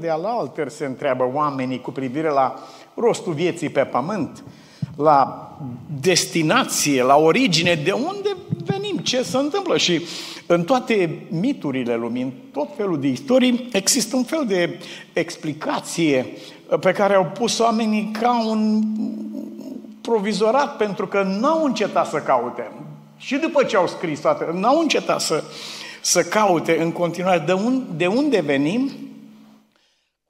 de alaltări se întreabă oamenii cu privire la rostul vieții pe pământ, la destinație, la origine, de unde venim, ce se întâmplă. Și în toate miturile lumii, în tot felul de istorii, există un fel de explicație pe care au pus oamenii ca un provizorat, pentru că n-au încetat să caute. Și după ce au scris toate, n-au încetat să, să caute în continuare de, un, de unde venim,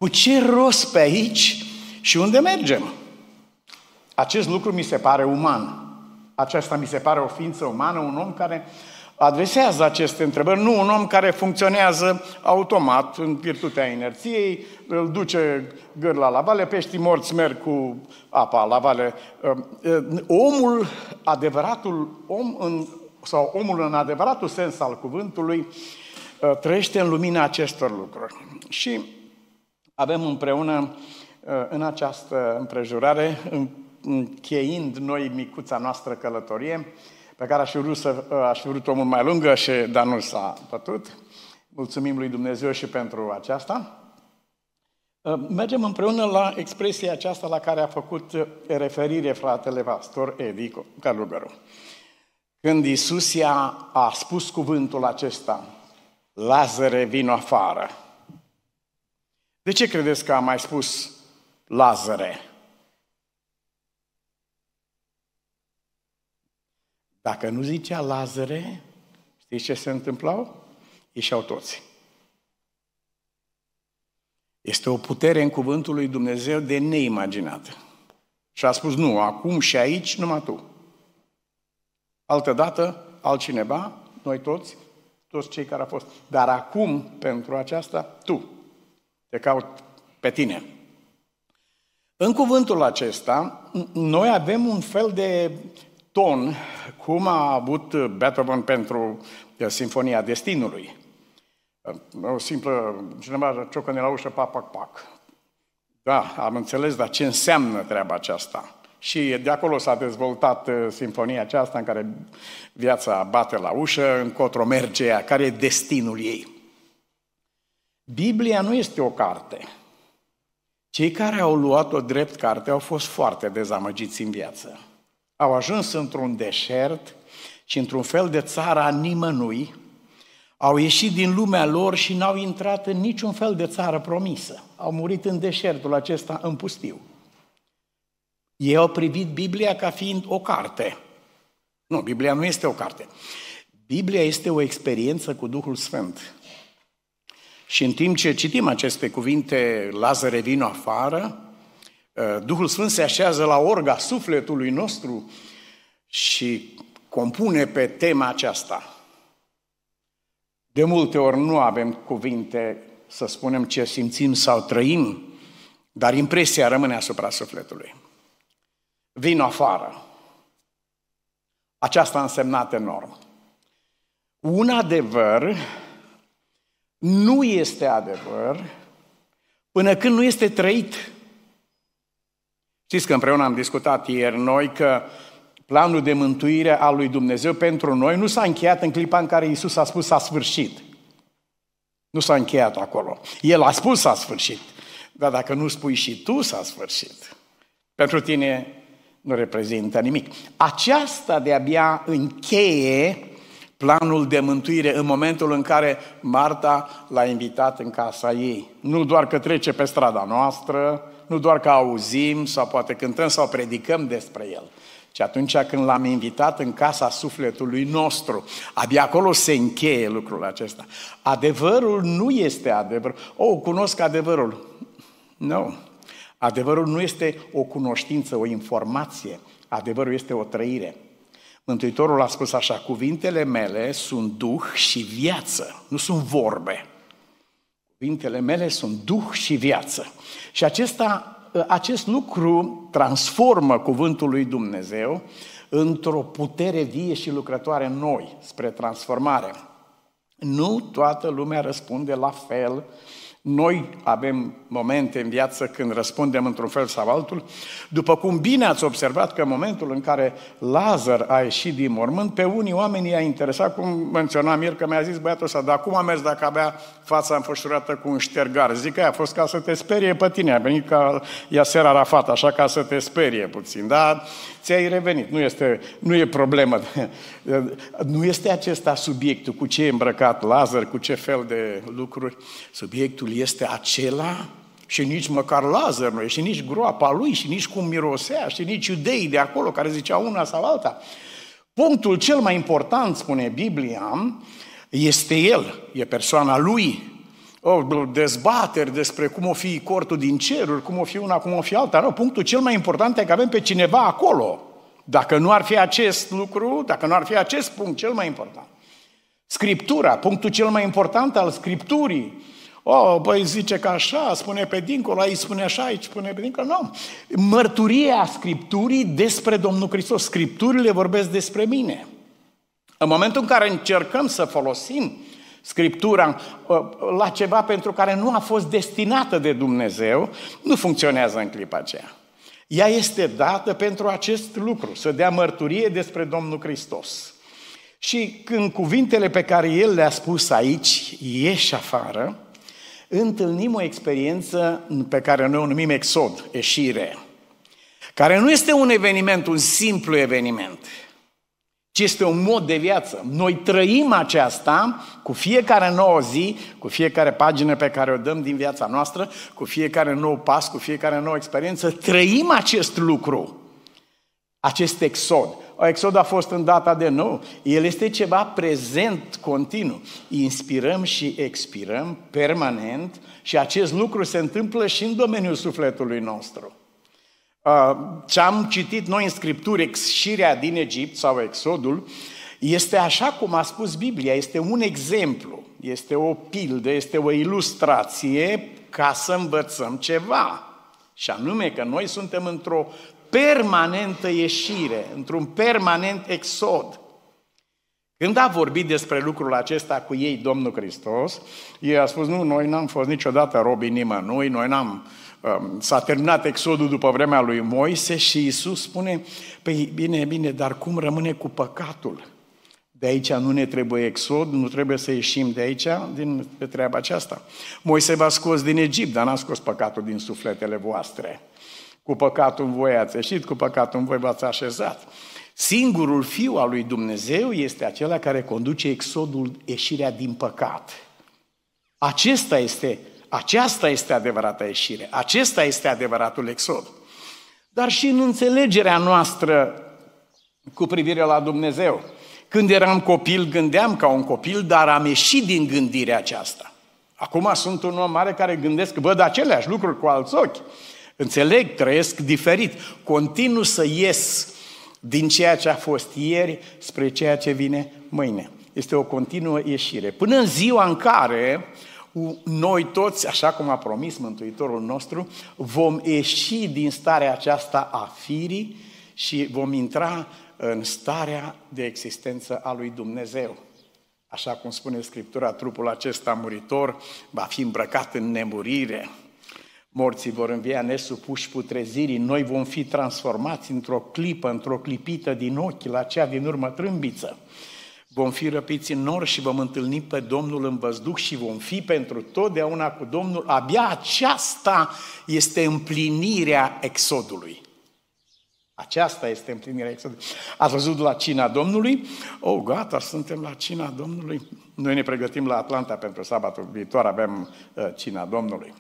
cu ce rost pe aici și unde mergem. Acest lucru mi se pare uman. Aceasta mi se pare o ființă umană, un om care adresează aceste întrebări, nu un om care funcționează automat în virtutea inerției, îl duce gârla la vale, peștii morți merg cu apa la vale. Omul, adevăratul om, în, sau omul în adevăratul sens al cuvântului, trăiește în lumina acestor lucruri. Și avem împreună în această împrejurare, încheind noi micuța noastră călătorie, pe care aș fi vrut, să, aș fi vrut-o mult mai lungă, și, dar nu s-a pătut. Mulțumim lui Dumnezeu și pentru aceasta. Mergem împreună la expresia aceasta la care a făcut referire fratele pastor Edi Calugăru. Când Iisus i-a a spus cuvântul acesta, Lazare, vino afară. De ce credeți că a mai spus Lazare? Dacă nu zicea Lazare, știți ce se întâmplau? Ieșeau toți. Este o putere în cuvântul lui Dumnezeu de neimaginat. Și a spus, nu, acum și aici, numai tu. Altădată, altcineva, noi toți, toți cei care au fost. Dar acum, pentru aceasta, tu. Te caut pe tine. În cuvântul acesta, noi avem un fel de ton, cum a avut Beethoven pentru uh, Sinfonia Destinului. Uh, o simplă, cineva ciocă la ușă, pac, pac, pac. Da, am înțeles, dar ce înseamnă treaba aceasta? Și de acolo s-a dezvoltat uh, sinfonia aceasta în care viața bate la ușă, încotro merge ea, care e destinul ei. Biblia nu este o carte. Cei care au luat-o drept carte au fost foarte dezamăgiți în viață. Au ajuns într-un deșert și într-un fel de țară a nimănui, au ieșit din lumea lor și n-au intrat în niciun fel de țară promisă. Au murit în deșertul acesta în pustiu. Ei au privit Biblia ca fiind o carte. Nu, Biblia nu este o carte. Biblia este o experiență cu Duhul Sfânt. Și în timp ce citim aceste cuvinte, Lazare vino afară, uh, Duhul Sfânt se așează la orga sufletului nostru și compune pe tema aceasta. De multe ori nu avem cuvinte să spunem ce simțim sau trăim, dar impresia rămâne asupra sufletului. Vin afară. Aceasta a însemnat enorm. Un adevăr nu este adevăr până când nu este trăit. Știți că împreună am discutat ieri noi că planul de mântuire al lui Dumnezeu pentru noi nu s-a încheiat în clipa în care Isus a spus s-a sfârșit. Nu s-a încheiat acolo. El a spus s-a sfârșit. Dar dacă nu spui și tu s-a sfârșit, pentru tine nu reprezintă nimic. Aceasta de-abia încheie planul de mântuire în momentul în care Marta l-a invitat în casa ei. Nu doar că trece pe strada noastră, nu doar că auzim sau poate cântăm sau predicăm despre el, ci atunci când l-am invitat în casa sufletului nostru, abia acolo se încheie lucrul acesta. Adevărul nu este adevăr. O, oh, cunosc adevărul. Nu. Adevărul nu este o cunoștință, o informație. Adevărul este o trăire. Mântuitorul a spus așa, cuvintele mele sunt duh și viață, nu sunt vorbe. Cuvintele mele sunt duh și viață. Și acesta, acest lucru transformă cuvântul lui Dumnezeu într-o putere vie și lucrătoare în noi, spre transformare. Nu toată lumea răspunde la fel Noi avem momente în viață când răspundem într-un fel sau altul, după cum bine ați observat că în momentul în care Lazar a ieșit din mormânt, pe unii oameni i-a interesat, cum menționa Mir, că mi-a zis băiatul ăsta, dar cum a mers dacă avea fața înfășurată cu un ștergar? Zic că a fost ca să te sperie pe tine, a venit ca Iaser Arafat, așa ca să te sperie puțin, dar ți-ai revenit, nu este, nu e problemă. Nu este acesta subiectul, cu ce e îmbrăcat Lazar, cu ce fel de lucruri. Subiectul este acela și nici măcar Lazar nu e, și nici groapa lui, și nici cum mirosea, și nici iudeii de acolo care ziceau una sau alta. Punctul cel mai important, spune Biblia, este el, e persoana lui. O, dezbateri despre cum o fi cortul din ceruri, cum o fi una, cum o fi alta. Nu, punctul cel mai important e că avem pe cineva acolo. Dacă nu ar fi acest lucru, dacă nu ar fi acest punct cel mai important. Scriptura, punctul cel mai important al Scripturii, Oh, băi, zice că așa, spune pe dincolo, aici spune așa, aici spune pe dincolo. Nu. Mărturia Scripturii despre Domnul Hristos. Scripturile vorbesc despre mine. În momentul în care încercăm să folosim Scriptura uh, la ceva pentru care nu a fost destinată de Dumnezeu, nu funcționează în clipa aceea. Ea este dată pentru acest lucru, să dea mărturie despre Domnul Hristos. Și când cuvintele pe care El le-a spus aici, ieși afară, întâlnim o experiență pe care noi o numim exod, ieșire, care nu este un eveniment, un simplu eveniment, ci este un mod de viață. Noi trăim aceasta cu fiecare nouă zi, cu fiecare pagină pe care o dăm din viața noastră, cu fiecare nou pas, cu fiecare nouă experiență, trăim acest lucru, acest exod. Exod a fost în data de nou. El este ceva prezent, continuu. Inspirăm și expirăm permanent și acest lucru se întâmplă și în domeniul sufletului nostru. Ce am citit noi în Scripturi, exșirea din Egipt sau exodul, este așa cum a spus Biblia, este un exemplu, este o pildă, este o ilustrație ca să învățăm ceva. Și anume că noi suntem într-o permanentă ieșire, într-un permanent exod. Când a vorbit despre lucrul acesta cu ei Domnul Hristos, ei a spus, nu, noi n-am fost niciodată robii nimănui, noi n-am... Um, s-a terminat exodul după vremea lui Moise și Isus spune, păi bine, bine, dar cum rămâne cu păcatul? De aici nu ne trebuie exod, nu trebuie să ieșim de aici, din pe treaba aceasta. Moise v-a scos din Egipt, dar n-a scos păcatul din sufletele voastre. Cu păcatul în voi ați ieșit, cu păcatul în voi v-ați așezat. Singurul Fiu al lui Dumnezeu este acela care conduce exodul, ieșirea din păcat. Acesta este, aceasta este adevărata ieșire. Acesta este adevăratul exod. Dar și în înțelegerea noastră cu privire la Dumnezeu. Când eram copil, gândeam ca un copil, dar am ieșit din gândirea aceasta. Acum sunt un om mare care gândesc, văd aceleași lucruri cu alți ochi. Înțeleg, trăiesc diferit. Continu să ies din ceea ce a fost ieri spre ceea ce vine mâine. Este o continuă ieșire. Până în ziua în care noi toți, așa cum a promis Mântuitorul nostru, vom ieși din starea aceasta a firii și vom intra în starea de existență a lui Dumnezeu. Așa cum spune Scriptura, trupul acesta muritor va fi îmbrăcat în nemurire. Morții vor învia nesupuși putrezirii, noi vom fi transformați într-o clipă, într-o clipită din ochi, la cea din urmă trâmbiță. Vom fi răpiți în nor și vom întâlni pe Domnul în văzduh și vom fi pentru totdeauna cu Domnul. Abia aceasta este împlinirea exodului. Aceasta este împlinirea exodului. Ați văzut la cina Domnului? Oh, gata, suntem la cina Domnului. Noi ne pregătim la Atlanta pentru sabatul viitor, avem uh, cina Domnului.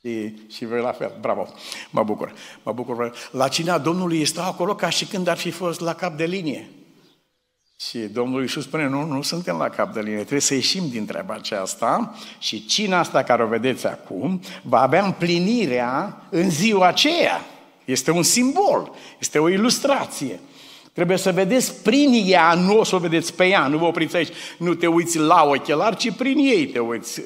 Și, și voi la fel, bravo, mă bucur, mă bucur. La cina Domnului stau acolo ca și când ar fi fost la cap de linie. Și Domnul Iisus spune, nu, nu suntem la cap de linie, trebuie să ieșim din treaba aceasta și cina asta care o vedeți acum va avea împlinirea în ziua aceea. Este un simbol, este o ilustrație. Trebuie să vedeți prin ea, nu o să o vedeți pe ea, nu vă opriți aici, nu te uiți la ochelar, ci prin ei te uiți.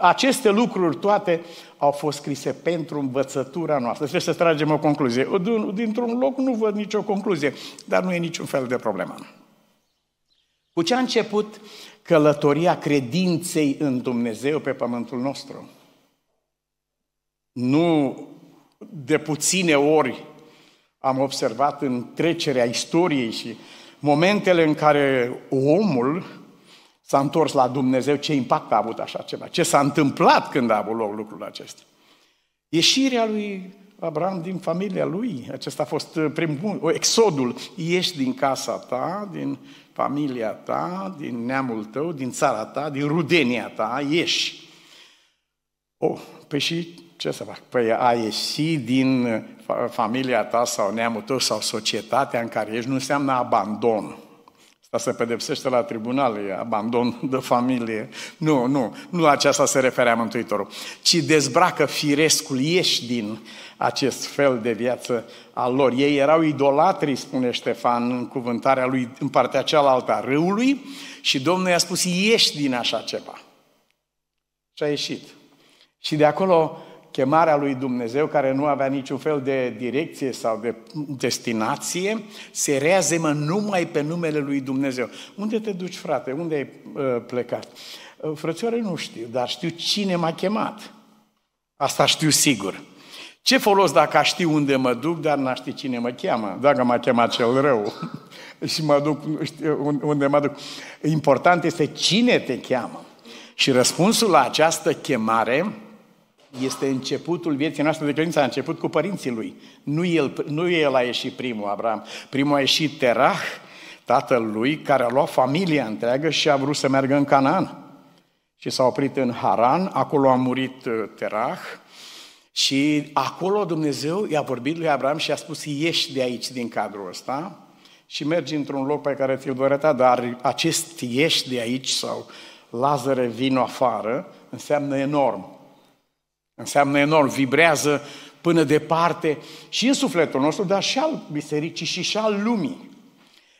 Aceste lucruri toate au fost scrise pentru învățătura noastră. Trebuie să tragem o concluzie. Dintr-un loc nu văd nicio concluzie, dar nu e niciun fel de problemă. Cu ce a început călătoria credinței în Dumnezeu pe pământul nostru. Nu de puține ori am observat în trecerea istoriei și momentele în care omul s-a întors la Dumnezeu, ce impact a avut așa ceva, ce s-a întâmplat când a avut loc lucrul acesta. Ieșirea lui Abraham din familia lui, acesta a fost primul, exodul, ieși din casa ta, din familia ta, din neamul tău, din țara ta, din rudenia ta, ieși. Oh, păi și ce să fac? Păi a ieși din familia ta sau neamul tău sau societatea în care ești nu înseamnă abandon. Asta se pedepsește la tribunal, e abandon de familie. Nu, nu, nu la aceasta se referea Mântuitorul, ci dezbracă firescul, ieși din acest fel de viață al lor. Ei erau idolatri, spune Ștefan în cuvântarea lui în partea cealaltă a râului și Domnul i-a spus, ieși din așa ceva. Și a ieșit. Și de acolo chemarea lui Dumnezeu, care nu avea niciun fel de direcție sau de destinație, se reazemă numai pe numele lui Dumnezeu. Unde te duci, frate? Unde ai uh, plecat? Uh, frățioare, nu știu, dar știu cine m-a chemat. Asta știu sigur. Ce folos dacă știu unde mă duc, dar n-aș ști cine mă cheamă, dacă m-a chemat cel rău și mă duc unde mă duc. Important este cine te cheamă. Și răspunsul la această chemare este începutul vieții noastre de credință, a început cu părinții lui. Nu el, nu el a ieșit primul, Abraham. Primul a ieșit Terah, tatăl lui, care a luat familia întreagă și a vrut să meargă în Canaan. Și s-a oprit în Haran, acolo a murit uh, Terah, și acolo Dumnezeu i-a vorbit lui Abraham și a spus, ieși de aici, din cadrul ăsta, și mergi într-un loc pe care ți-l voi arăta, dar acest ieși de aici sau Lazare vino afară înseamnă enorm. Înseamnă enorm, vibrează până departe și în sufletul nostru, dar și al bisericii și și al lumii.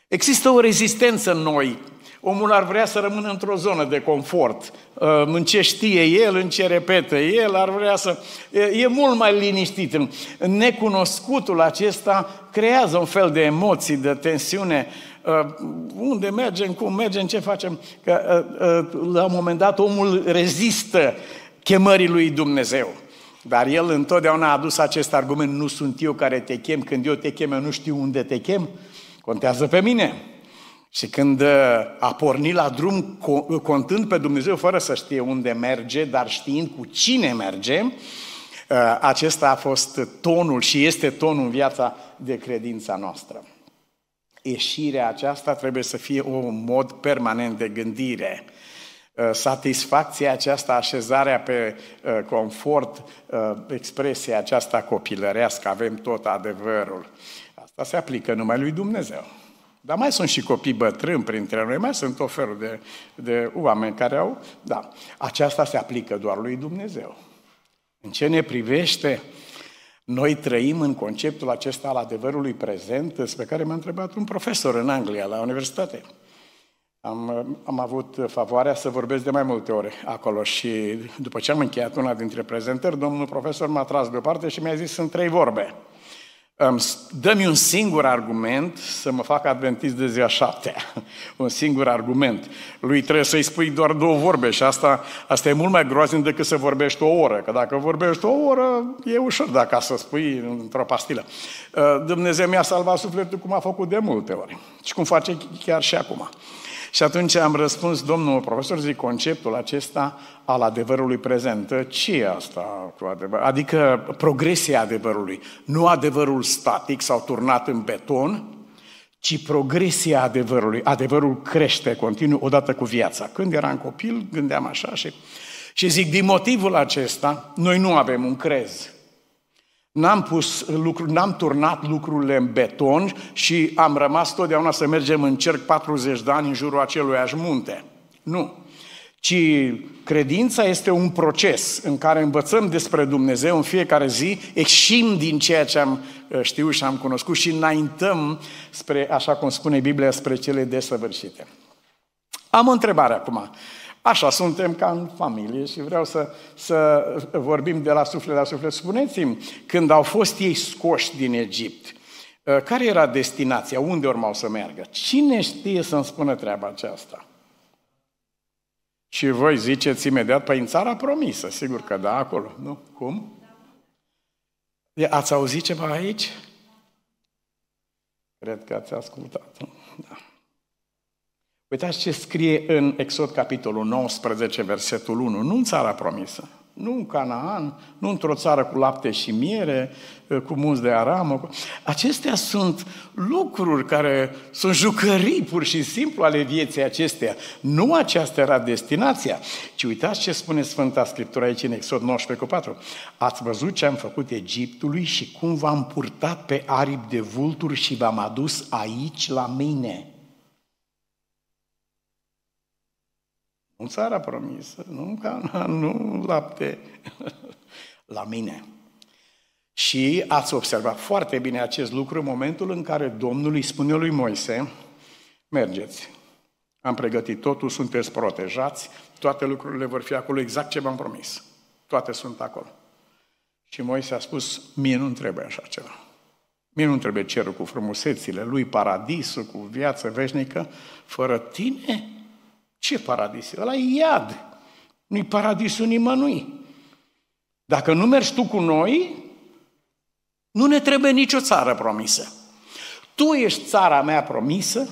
Există o rezistență în noi. Omul ar vrea să rămână într-o zonă de confort. Uh, în ce știe el, în ce repetă el, ar vrea să... E mult mai liniștit. În necunoscutul acesta creează un fel de emoții, de tensiune. Uh, unde mergem, cum mergem, ce facem? Că uh, la un moment dat omul rezistă chemării lui Dumnezeu. Dar el întotdeauna a adus acest argument, nu sunt eu care te chem, când eu te chem, eu nu știu unde te chem, contează pe mine. Și când uh, a pornit la drum contând pe Dumnezeu fără să știe unde merge, dar știind cu cine merge, uh, acesta a fost tonul și este tonul în viața de credința noastră. Ieșirea aceasta trebuie să fie un mod permanent de gândire Uh, satisfacția aceasta, așezarea pe uh, confort, uh, expresia aceasta copilărească, avem tot adevărul. Asta se aplică numai lui Dumnezeu. Dar mai sunt și copii bătrâni printre noi, mai sunt o felul de, de oameni care au... Da, aceasta se aplică doar lui Dumnezeu. În ce ne privește, noi trăim în conceptul acesta al adevărului prezent, despre care m-a întrebat un profesor în Anglia, la universitate. Am, am avut favoarea să vorbesc de mai multe ori acolo și după ce am încheiat una dintre prezentări, domnul profesor m-a tras deoparte și mi-a zis sunt trei vorbe. Dă-mi un singur argument să mă fac adventist de ziua șaptea. Un singur argument. Lui trebuie să-i spui doar două vorbe și asta, asta e mult mai groaznic decât să vorbești o oră. Că dacă vorbești o oră, e ușor dacă să spui într-o pastilă. Uh, Dumnezeu mi-a salvat sufletul cum a făcut de multe ori și cum face chiar și acum. Și atunci am răspuns, domnul profesor, zic, conceptul acesta al adevărului prezent. Ce e asta cu adevăr? Adică progresia adevărului. Nu adevărul static sau turnat în beton, ci progresia adevărului. Adevărul crește continuu odată cu viața. Când eram copil, gândeam așa și, și zic, din motivul acesta, noi nu avem un crez. N-am, pus lucru, n-am turnat lucrurile în beton și am rămas totdeauna să mergem în cerc 40 de ani în jurul acelui munte. Nu. Ci credința este un proces în care învățăm despre Dumnezeu în fiecare zi, ieșim din ceea ce am uh, știut și am cunoscut și înaintăm spre, așa cum spune Biblia, spre cele desăvârșite. Am o întrebare acum. Așa suntem ca în familie și vreau să, să vorbim de la suflet la suflet. Spuneți-mi, când au fost ei scoși din Egipt, ă, care era destinația? Unde urmau să meargă? Cine știe să-mi spună treaba aceasta? Și voi ziceți imediat, păi în țara promisă, sigur că da, acolo, nu? Cum? Ați auzit ceva aici? Cred că ați ascultat. Da. Uitați ce scrie în Exod capitolul 19, versetul 1. Nu în țara promisă, nu în Canaan, nu într-o țară cu lapte și miere, cu munți de aramă. Acestea sunt lucruri care sunt jucării pur și simplu ale vieții acesteia. Nu aceasta era destinația, ci uitați ce spune Sfânta Scriptură aici în Exod 19 cu 4. Ați văzut ce am făcut Egiptului și cum v-am purtat pe aripi de vulturi și v-am adus aici la mine. Nu țara promisă, nu cana, nu lapte, la mine. Și ați observat foarte bine acest lucru în momentul în care Domnul îi spune lui Moise, mergeți, am pregătit totul, sunteți protejați, toate lucrurile vor fi acolo exact ce v-am promis. Toate sunt acolo. Și Moise a spus, mie nu trebuie așa ceva. Mie nu trebuie cerul cu frumusețile lui, paradisul cu viață veșnică. Fără tine ce paradis? Ăla e iad. Nu-i paradisul nimănui. Dacă nu mergi tu cu noi, nu ne trebuie nicio țară promisă. Tu ești țara mea promisă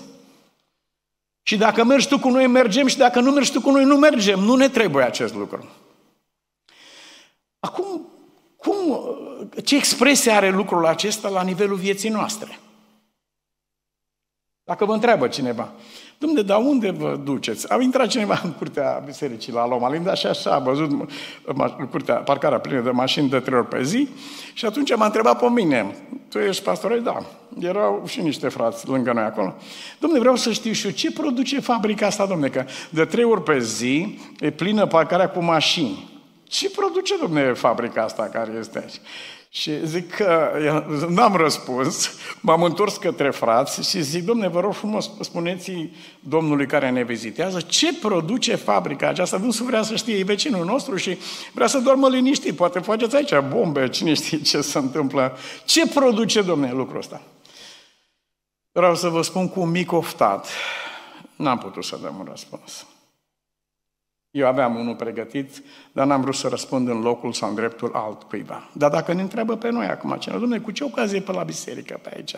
și dacă mergi tu cu noi, mergem și dacă nu mergi tu cu noi, nu mergem. Nu ne trebuie acest lucru. Acum, cum, ce expresie are lucrul acesta la nivelul vieții noastre? Dacă vă întreabă cineva, Dom'le, dar unde vă duceți? A intrat cineva în curtea bisericii la Loma Linda și așa a văzut curtea, parcarea plină de mașini de trei ori pe zi și atunci m-a întrebat pe mine, tu ești pastor? Da. Erau și niște frați lângă noi acolo. Dom'le, vreau să știu și eu ce produce fabrica asta, dom'le, că de trei ori pe zi e plină parcarea cu mașini. Ce produce, dom'le, fabrica asta care este aici? Și zic că n-am răspuns, m-am întors către frați și zic, domne, vă rog frumos, spuneți domnului care ne vizitează ce produce fabrica aceasta. Dânsul vrea să știe, e vecinul nostru și vrea să doarmă liniștit. Poate faceți aici bombe, cine știe ce se întâmplă. Ce produce, domne, lucrul ăsta? Vreau să vă spun cu un mic oftat. N-am putut să dăm un răspuns. Eu aveam unul pregătit, dar n-am vrut să răspund în locul sau în dreptul altcuiva. Dar dacă ne întreabă pe noi acum cineva, domnule, cu ce ocazie pe la biserică pe aici?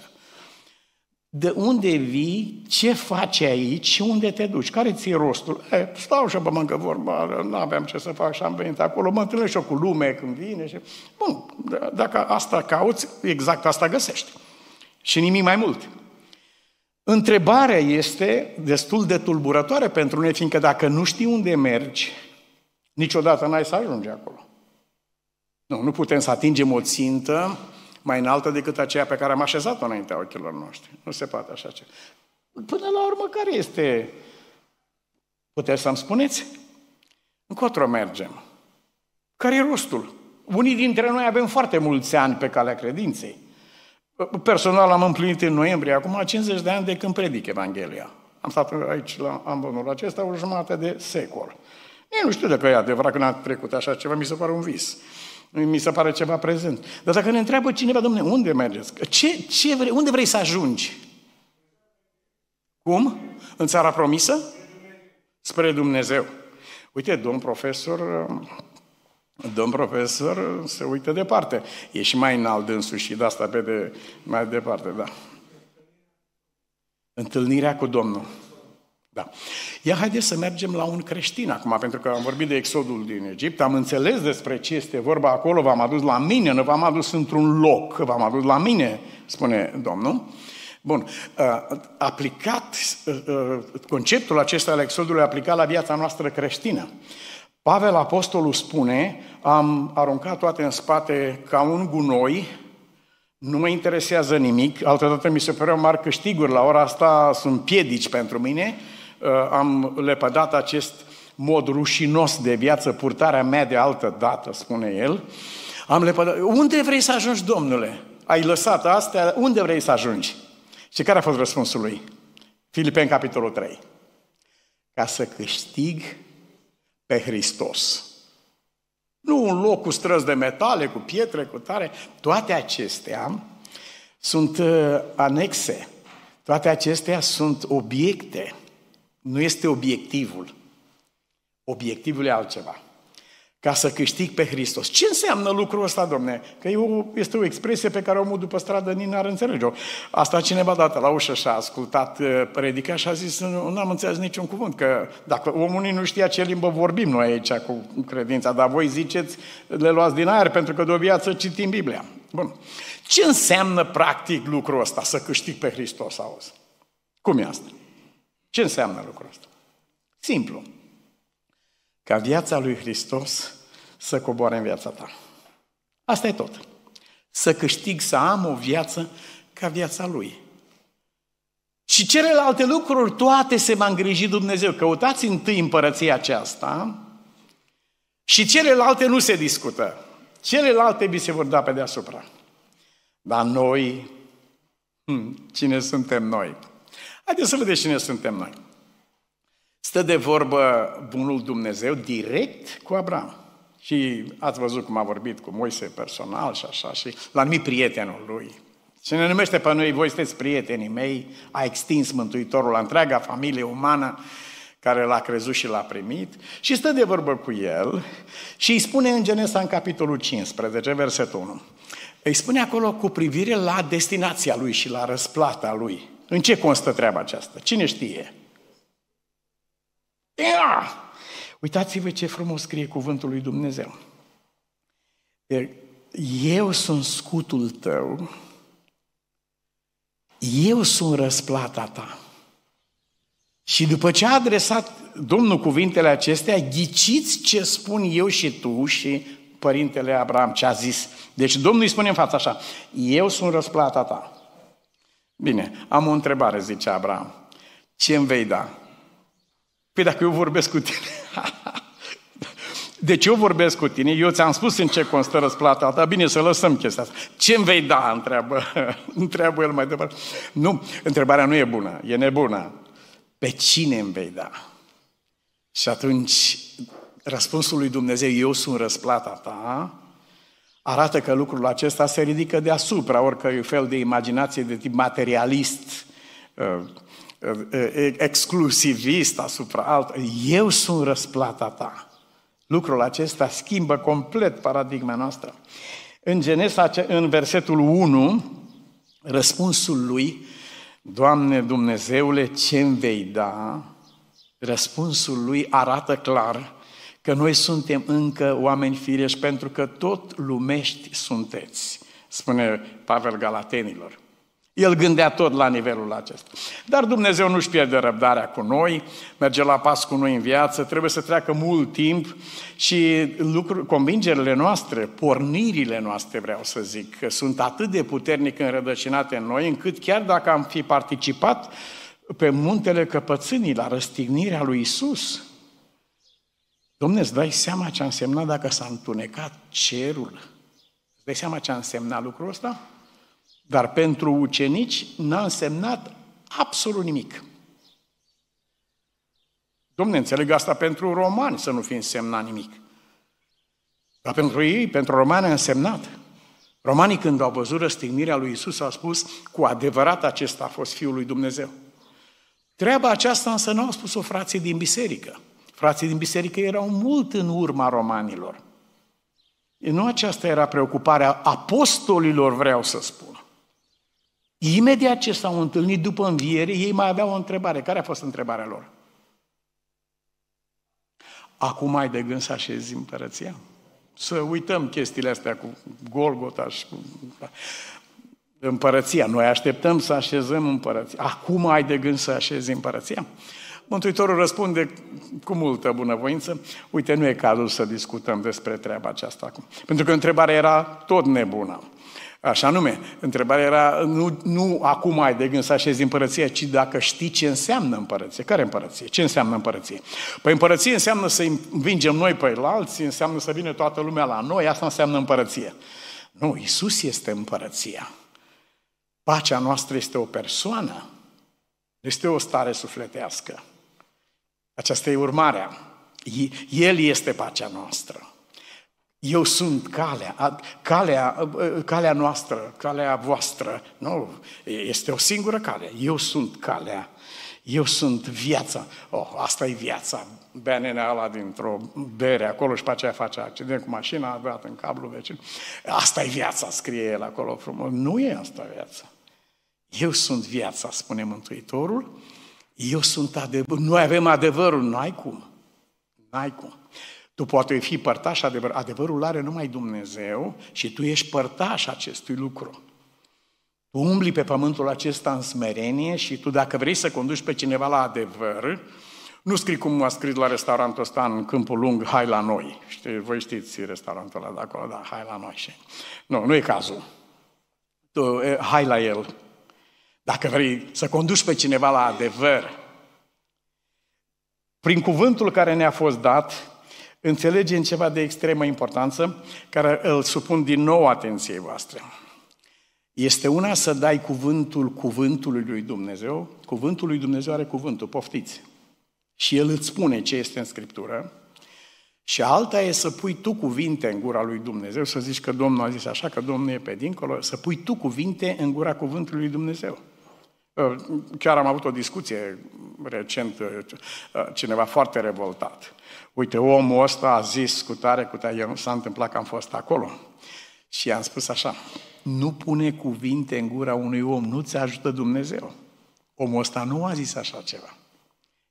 De unde vii, ce faci aici și unde te duci? Care ți-e rostul? E, stau și pe mâncă vorba, nu aveam ce să fac și am venit acolo, mă întâlnesc și cu lume când vine. Și... Bun, dacă asta cauți, exact asta găsești. Și nimic mai mult. Întrebarea este destul de tulburătoare pentru noi, fiindcă dacă nu știi unde mergi, niciodată n-ai să ajungi acolo. Nu, nu putem să atingem o țintă mai înaltă decât aceea pe care am așezat-o înaintea ochilor noștri. Nu se poate așa ceva. Până la urmă, care este? Puteți să-mi spuneți? Încotro mergem. Care e rostul? Unii dintre noi avem foarte mulți ani pe calea credinței. Personal am împlinit în noiembrie, acum 50 de ani de când predic Evanghelia. Am stat aici la ambonul acesta o jumătate de secol. Eu nu știu dacă e adevărat că n-a trecut așa ceva, mi se pare un vis. Mi se pare ceva prezent. Dar dacă ne întreabă cineva, domne, unde mergeți? Ce, ce vrei, unde vrei să ajungi? Cum? În țara promisă? Spre Dumnezeu. Uite, domn profesor Domn profesor se uită departe. E și mai înalt dânsul și de asta vede mai departe, da. Întâlnirea cu Domnul. Da. Ia haideți să mergem la un creștin acum, pentru că am vorbit de exodul din Egipt, am înțeles despre ce este vorba acolo, v-am adus la mine, nu v-am adus într-un loc, v-am adus la mine, spune Domnul. Bun, uh, aplicat, uh, uh, conceptul acesta al exodului aplicat la viața noastră creștină. Pavel Apostolul spune, am aruncat toate în spate ca un gunoi, nu mă interesează nimic, altădată mi se păreau mari câștiguri, la ora asta sunt piedici pentru mine, uh, am lepădat acest mod rușinos de viață, purtarea mea de altă dată, spune el. Am lepădat. Unde vrei să ajungi, domnule? Ai lăsat astea, unde vrei să ajungi? Și care a fost răspunsul lui? Filipeni, capitolul 3. Ca să câștig pe Hristos. Nu un loc cu străzi de metale, cu pietre, cu tare. Toate acestea sunt uh, anexe. Toate acestea sunt obiecte. Nu este obiectivul. Obiectivul e altceva ca să câștig pe Hristos. Ce înseamnă lucrul ăsta, domne? Că e o, este o expresie pe care omul după stradă nici n-ar înțelege-o. Asta cineva dată la ușă și a ascultat uh, predica și a zis, nu am înțeles niciun cuvânt, că dacă omul nu știa ce limbă vorbim noi aici cu credința, dar voi ziceți, le luați din aer pentru că de o viață citim Biblia. Bun. Ce înseamnă practic lucrul ăsta, să câștig pe Hristos, auzi? Cum e asta? Ce înseamnă lucrul ăsta? Simplu ca viața lui Hristos să coboare în viața ta. Asta e tot. Să câștig, să am o viață ca viața lui. Și celelalte lucruri, toate se va îngriji Dumnezeu. Căutați întâi împărăția aceasta și celelalte nu se discută. Celelalte vi se vor da pe deasupra. Dar noi, hmm, cine suntem noi? Haideți să vedeți cine suntem noi. Stă de vorbă bunul Dumnezeu direct cu Abraham. Și ați văzut cum a vorbit cu Moise personal și așa, și l-a numit prietenul lui. Și ne numește pe noi, voi sunteți prietenii mei, a extins Mântuitorul la întreaga familie umană care l-a crezut și l-a primit și stă de vorbă cu el și îi spune în Genesa în capitolul 15, versetul 1. Îi spune acolo cu privire la destinația lui și la răsplata lui. În ce constă treaba aceasta? Cine știe? Ia! Uitați-vă ce frumos scrie cuvântul lui Dumnezeu. Eu sunt scutul tău, eu sunt răsplata ta. Și după ce a adresat Domnul cuvintele acestea, ghiciți ce spun eu și tu și părintele Abraham ce a zis. Deci Domnul îi spune în fața așa, eu sunt răsplata ta. Bine, am o întrebare, zice Abraham. Ce îmi vei da? Păi dacă eu vorbesc cu tine... Deci eu vorbesc cu tine, eu ți-am spus în ce constă răsplata ta, bine să lăsăm chestia asta. Ce îmi vei da, întreabă, întreabă el mai departe. Nu, întrebarea nu e bună, e nebună. Pe cine îmi vei da? Și atunci răspunsul lui Dumnezeu, eu sunt răsplata ta, arată că lucrul acesta se ridică deasupra oricărui fel de imaginație de tip materialist, uh, exclusivist asupra alt. Eu sunt răsplata ta. Lucrul acesta schimbă complet paradigma noastră. În Genesa, în versetul 1, răspunsul lui, Doamne Dumnezeule, ce îmi vei da? Răspunsul lui arată clar că noi suntem încă oameni firești pentru că tot lumești sunteți, spune Pavel Galatenilor. El gândea tot la nivelul acesta. Dar Dumnezeu nu-și pierde răbdarea cu noi, merge la pas cu noi în viață, trebuie să treacă mult timp și lucruri, convingerile noastre, pornirile noastre, vreau să zic, că sunt atât de puternic înrădăcinate în noi, încât chiar dacă am fi participat pe muntele căpățânii la răstignirea lui Isus, Domne, îți dai seama ce a însemnat dacă s-a întunecat cerul? Îți dai seama ce a însemnat lucrul ăsta? Dar pentru ucenici n-a însemnat absolut nimic. Domne, înțeleg asta pentru romani să nu fi însemnat nimic. Dar pentru ei, pentru romani a însemnat. Romanii când au văzut răstignirea lui Isus au spus, cu adevărat acesta a fost Fiul lui Dumnezeu. Treaba aceasta însă nu au spus-o frații din biserică. Frații din biserică erau mult în urma romanilor. Nu aceasta era preocuparea apostolilor, vreau să spun. Imediat ce s-au întâlnit după înviere, ei mai aveau o întrebare. Care a fost întrebarea lor? Acum ai de gând să așezi împărăția? Să uităm chestiile astea cu Golgota și cu împărăția. Noi așteptăm să așezăm împărăția. Acum ai de gând să așezi împărăția? Mântuitorul răspunde cu multă bunăvoință, uite, nu e cazul să discutăm despre treaba aceasta acum. Pentru că întrebarea era tot nebună. Așa nume, întrebarea era nu, nu acum ai de gând să așezi împărăție, ci dacă știi ce înseamnă împărăție. Care împărăție? Ce înseamnă împărăție? Păi împărăție înseamnă să învingem noi pe alții, înseamnă să vină toată lumea la noi, asta înseamnă împărăție. Nu, Isus este împărăția. Pacea noastră este o persoană, este o stare sufletească. Aceasta e urmarea. El este pacea noastră. Eu sunt calea, calea, calea noastră, calea voastră. Nu, este o singură cale. Eu sunt calea. Eu sunt viața. Oh, asta e viața. Bea nenea ăla dintr-o bere acolo și pe aceea face accident cu mașina, a dat în cablu vecin. Asta e viața, scrie el acolo frumos. Nu e asta viața. Eu sunt viața, spune Mântuitorul. Eu sunt adevărul. Noi avem adevărul. Nu ai cum. N-ai cum. Tu poate fi părtaș adevăr. Adevărul are numai Dumnezeu și tu ești părtaș acestui lucru. Tu umbli pe pământul acesta în smerenie și tu dacă vrei să conduci pe cineva la adevăr, nu scrii cum a scris la restaurantul ăsta în Câmpul Lung, hai la noi. Știi, voi știți restaurantul ăla de acolo, da, hai la noi. Și... Nu, nu e cazul. Tu, e, hai la el. Dacă vrei să conduci pe cineva la adevăr, prin cuvântul care ne-a fost dat, înțelegem ceva de extremă importanță, care îl supun din nou atenției voastre. Este una să dai cuvântul cuvântului lui Dumnezeu, cuvântul lui Dumnezeu are cuvântul, poftiți. Și El îți spune ce este în Scriptură, și alta e să pui tu cuvinte în gura lui Dumnezeu, să zici că Domnul a zis așa, că Domnul e pe dincolo, să pui tu cuvinte în gura cuvântului lui Dumnezeu. Uh, chiar am avut o discuție recent, uh, cineva foarte revoltat. Uite, omul ăsta a zis cu tare, cu tare, eu nu s-a întâmplat că am fost acolo. Și am spus așa, nu pune cuvinte în gura unui om, nu ți ajută Dumnezeu. Omul ăsta nu a zis așa ceva.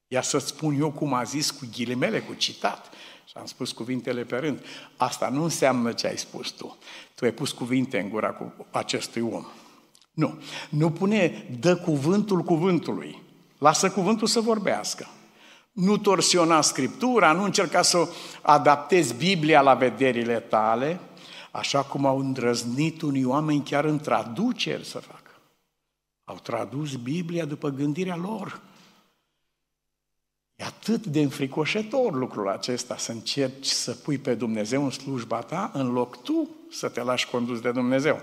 Ia să-ți spun eu cum a zis cu ghilimele, cu citat. Și am spus cuvintele pe rând. Asta nu înseamnă ce ai spus tu. Tu ai pus cuvinte în gura cu acestui om. Nu. Nu pune, dă cuvântul cuvântului. Lasă cuvântul să vorbească. Nu torsiona Scriptura, nu încerca să adaptezi Biblia la vederile tale, așa cum au îndrăznit unii oameni chiar în traduceri să facă. Au tradus Biblia după gândirea lor. E atât de înfricoșător lucrul acesta, să încerci să pui pe Dumnezeu în slujba ta, în loc tu să te lași condus de Dumnezeu.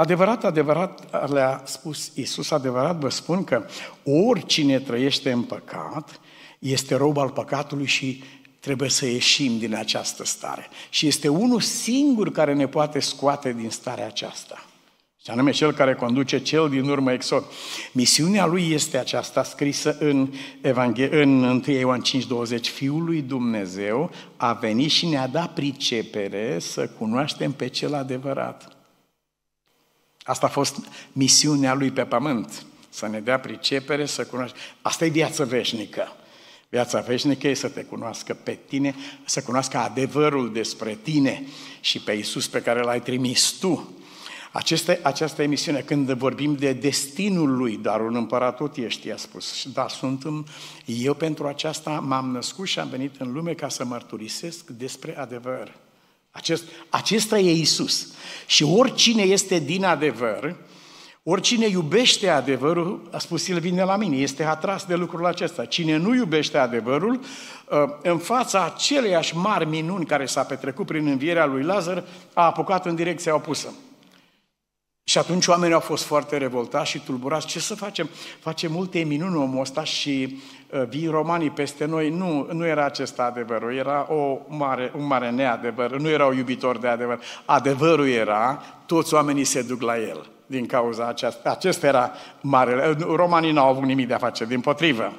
Adevărat, adevărat, le-a spus Iisus, adevărat vă spun că oricine trăiește în păcat este rob al păcatului și trebuie să ieșim din această stare. Și este unul singur care ne poate scoate din starea aceasta. Și anume cel care conduce cel din urmă exod. Misiunea lui este aceasta scrisă în, Evanghe- în 1 Ioan 5:20. Fiul lui Dumnezeu a venit și ne-a dat pricepere să cunoaștem pe cel adevărat. Asta a fost misiunea lui pe pământ. Să ne dea pricepere, să cunoaște. Asta e viața veșnică. Viața veșnică e să te cunoască pe tine, să cunoască adevărul despre tine și pe Iisus pe care l-ai trimis tu. Aceste, această emisiune, când vorbim de destinul lui, dar un împărat tot ești, a spus. Da, sunt în, eu pentru aceasta m-am născut și am venit în lume ca să mărturisesc despre adevăr. Acest, acesta e Isus. Și oricine este din adevăr, oricine iubește adevărul, a spus el vine la mine, este atras de lucrul acesta. Cine nu iubește adevărul, ă, în fața aceleiași mari minuni care s-a petrecut prin învierea lui Lazar, a apucat în direcția opusă. Și atunci oamenii au fost foarte revoltați și tulburați. Ce să facem? Face multe minuni omul ăsta și uh, vin romanii peste noi. Nu, nu era acesta adevărul, era o mare, un mare neadevăr, nu erau iubitori de adevăr. Adevărul era, toți oamenii se duc la el din cauza aceasta. Acesta era mare. Romanii n-au avut nimic de a face, din potrivă.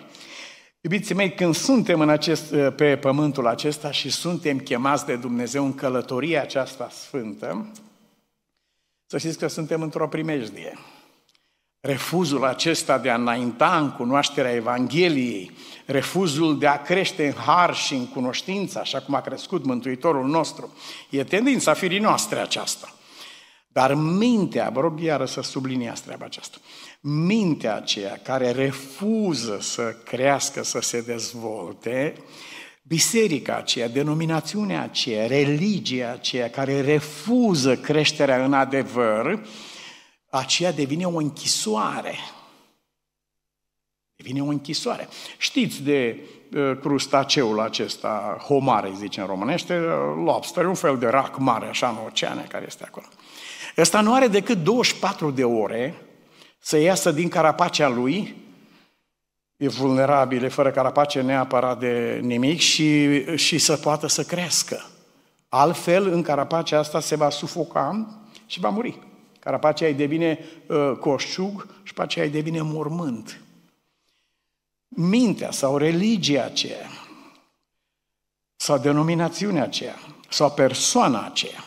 Iubiții mei, când suntem în acest, uh, pe pământul acesta și suntem chemați de Dumnezeu în călătoria aceasta sfântă, să știți că suntem într-o primejdie. Refuzul acesta de a înainta în cunoașterea Evangheliei, refuzul de a crește în har și în cunoștință, așa cum a crescut Mântuitorul nostru, e tendința firii noastre aceasta. Dar mintea, vă rog iară să subliniați treaba aceasta, mintea aceea care refuză să crească, să se dezvolte, Biserica aceea, denominațiunea aceea, religia aceea care refuză creșterea în adevăr, aceea devine o închisoare. Devine o închisoare. Știți de uh, crustaceul acesta, homare, zice în românește, uh, lobster, un fel de rac mare, așa, în oceane, care este acolo. Ăsta nu are decât 24 de ore să iasă din carapacea lui e vulnerabil, e fără carapace neapărat de nimic și, și să poată să crească. Altfel, în carapacea asta se va sufoca și va muri. Carapacea îi devine uh, coșciug și pe aceea îi devine mormânt. mintea sau religia aceea, sau denominațiunea aceea, sau persoana aceea,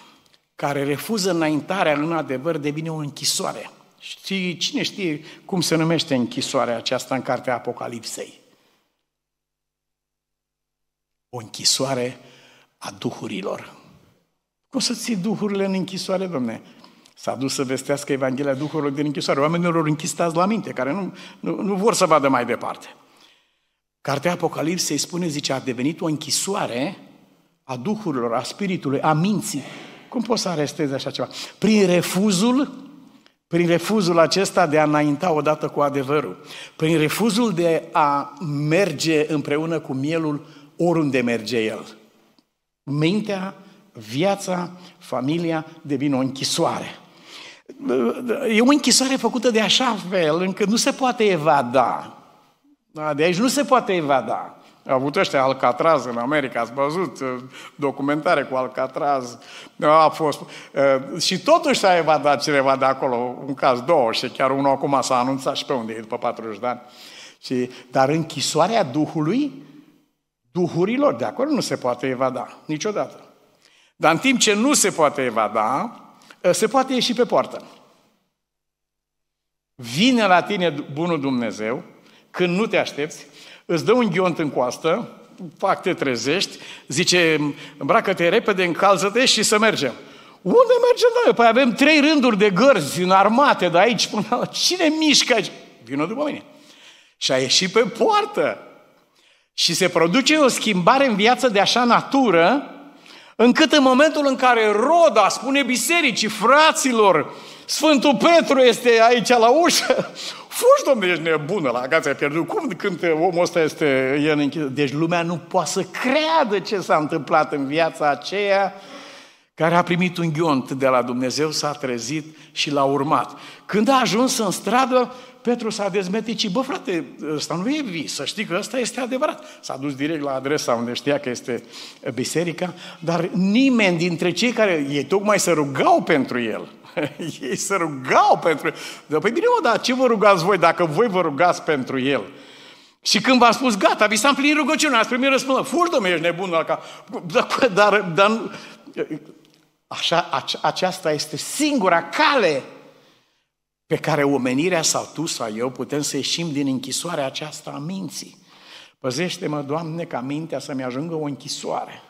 care refuză înaintarea în adevăr, devine o închisoare. Știi, cine știe cum se numește închisoarea aceasta în cartea Apocalipsei? O închisoare a duhurilor. Cum să ții duhurile în închisoare, domne? S-a dus să vestească Evanghelia Duhurilor din închisoare. Oamenilor închistați la minte, care nu, nu, nu vor să vadă mai departe. Cartea Apocalipsei spune, zice, a devenit o închisoare a duhurilor, a spiritului, a minții. Cum poți să arestezi așa ceva? Prin refuzul, prin refuzul acesta de a înainta odată cu adevărul, prin refuzul de a merge împreună cu mielul oriunde merge el. Mintea, viața, familia devin o închisoare. E o închisoare făcută de așa fel încât nu se poate evada. Da, de aici nu se poate evada. Au avut ăștia Alcatraz în America, ați văzut uh, documentare cu Alcatraz, a fost... Uh, și totuși s-a evadat cineva de acolo, un caz, două, și chiar unul acum s-a anunțat și pe unde e, după 40 de ani. Și, dar închisoarea Duhului, duhurilor, de acolo nu se poate evada, niciodată. Dar în timp ce nu se poate evada, uh, se poate ieși pe poartă. Vine la tine bunul Dumnezeu, când nu te aștepți, îți dă un ghiont în coastă, fac, te trezești, zice, îmbracă-te repede, încalță-te și să mergem. Unde mergem noi? Păi avem trei rânduri de gărzi în armate de aici până la... Cine mișcă aici? Vină după mine. Și a ieșit pe poartă. Și se produce o schimbare în viață de așa natură, încât în momentul în care Roda spune bisericii, fraților, Sfântul Petru este aici la ușă, Fugi, domnule, ești nebună, la gața ai pierdut. Cum când omul ăsta este el închis? Deci lumea nu poate să creadă ce s-a întâmplat în viața aceea care a primit un ghiont de la Dumnezeu, s-a trezit și l-a urmat. Când a ajuns în stradă, Petru s-a dezmeticit. Bă, frate, ăsta nu e vis, să știi că ăsta este adevărat. S-a dus direct la adresa unde știa că este biserica, dar nimeni dintre cei care ei tocmai se rugau pentru el, Ei se rugau pentru el. Dar, păi bine, mă, dar ce vă rugați voi dacă voi vă rugați pentru el? Și când v-a spus, gata, vi s-a împlinit rugăciunea, ați primit răspuns, fugi, domnule, ești nebun, ca... dar, dar, dar așa, aceasta este singura cale pe care omenirea sau tu sau eu putem să ieșim din închisoarea aceasta a minții. Păzește-mă, Doamne, ca mintea să-mi ajungă o închisoare.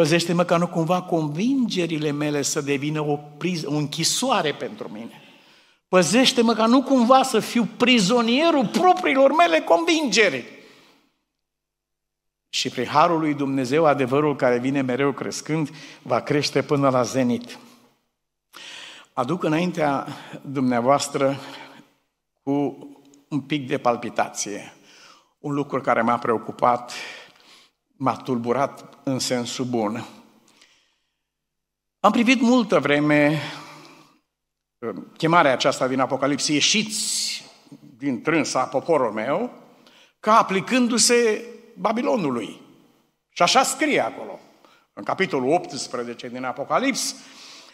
Păzește-mă ca nu cumva convingerile mele să devină o, priz- o închisoare pentru mine. Păzește-mă ca nu cumva să fiu prizonierul propriilor mele convingeri. Și prin Harul lui Dumnezeu, adevărul care vine mereu crescând, va crește până la zenit. Aduc înaintea dumneavoastră cu un pic de palpitație. Un lucru care m-a preocupat m-a tulburat în sensul bun. Am privit multă vreme uh, chemarea aceasta din Apocalipsie, ieșiți din trânsa poporul meu, ca aplicându-se Babilonului. Și așa scrie acolo. În capitolul 18 din Apocalips,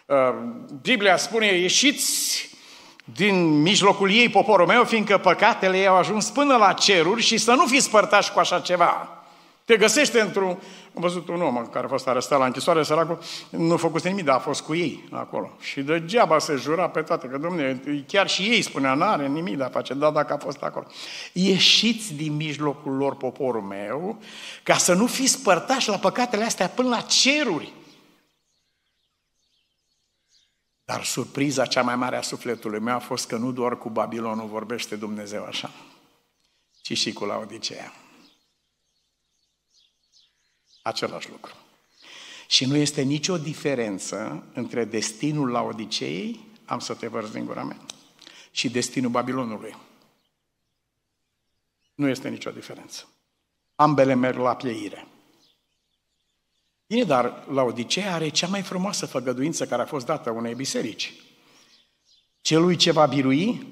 uh, Biblia spune, ieșiți din mijlocul ei poporul meu, fiindcă păcatele ei au ajuns până la ceruri și să nu fiți părtași cu așa ceva. Te găsește într-un... Am văzut un om care a fost arestat la închisoare, săracul, nu făcuse nimic, dar a fost cu ei acolo. Și degeaba se jura pe toate, că, domne, chiar și ei spunea, n-are nimic de a face, da, dacă a fost acolo. Ieșiți din mijlocul lor, poporul meu, ca să nu fiți părtași la păcatele astea până la ceruri. Dar surpriza cea mai mare a sufletului meu a fost că nu doar cu Babilonul vorbește Dumnezeu așa, ci și cu Laodicea același lucru. Și nu este nicio diferență între destinul la Odiceei, am să te vărz din gura mea, și destinul Babilonului. Nu este nicio diferență. Ambele merg la pieire. Bine, dar la Odiceea are cea mai frumoasă făgăduință care a fost dată unei biserici. Celui ce va birui,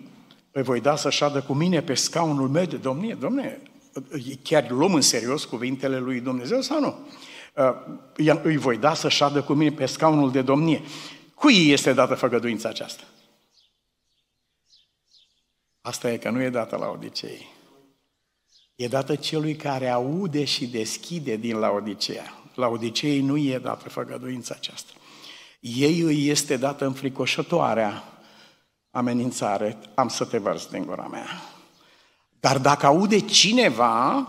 îi voi da să șadă cu mine pe scaunul meu de domnie. Domne, chiar luăm în serios cuvintele lui Dumnezeu sau nu? Uh, îi voi da să șadă cu mine pe scaunul de domnie. Cui este dată făgăduința aceasta? Asta e că nu e dată la Odisei. e dată celui care aude și deschide din Laodicea. Laodiceei nu e dată făgăduința aceasta. Ei îi este dată înfricoșătoarea amenințare, am să te vărs din gura mea. Dar dacă aude cineva,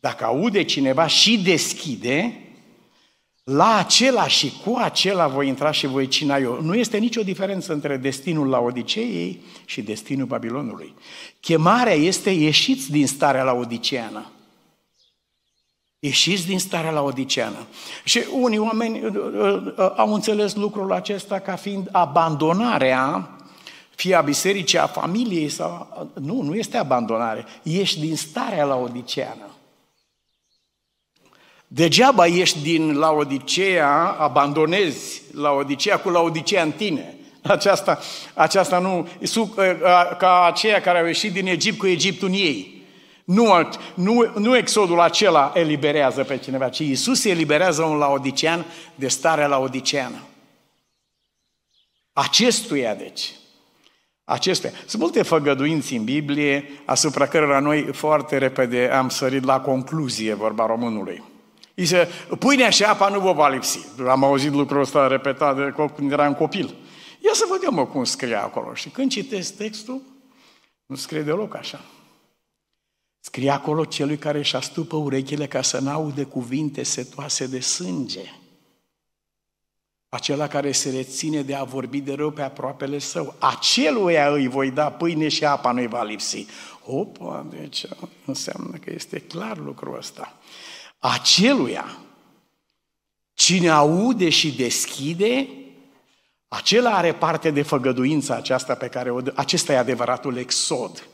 dacă aude cineva și deschide, la acela și cu acela voi intra și voi cina eu. Nu este nicio diferență între destinul la Odiceei și destinul Babilonului. Chemarea este ieșiți din starea la Odiceană. Ieșiți din starea la odiceană. Și unii oameni uh, uh, uh, au înțeles lucrul acesta ca fiind abandonarea fie a bisericii, a familiei sau... Nu, nu este abandonare. Ești din starea la odiceană. Degeaba ești din Laodicea, abandonezi Laodicea cu Laodicea în tine. Aceasta, aceasta nu, ca aceia care au ieșit din Egipt cu Egiptul în ei. Nu, nu, nu exodul acela eliberează pe cineva, ci Iisus eliberează un laodicean de starea laodiceană. Acestuia, deci, acestuia. Sunt multe făgăduinți în Biblie asupra cărora noi foarte repede am sărit la concluzie, vorba românului. Zice, pâinea și apa nu vă va lipsi. Am auzit lucrul ăsta repetat de când eram copil. Ia să vedem mă, cum scrie acolo. Și când citesc textul, nu scrie deloc așa. Scrie acolo celui care își astupă urechile ca să n-aude cuvinte setoase de sânge. Acela care se reține de a vorbi de rău pe aproapele său. Aceluia îi voi da pâine și apa nu-i va lipsi. Opa, deci înseamnă că este clar lucrul ăsta. Aceluia, cine aude și deschide, acela are parte de făgăduința aceasta pe care o dă. Acesta e adevăratul exod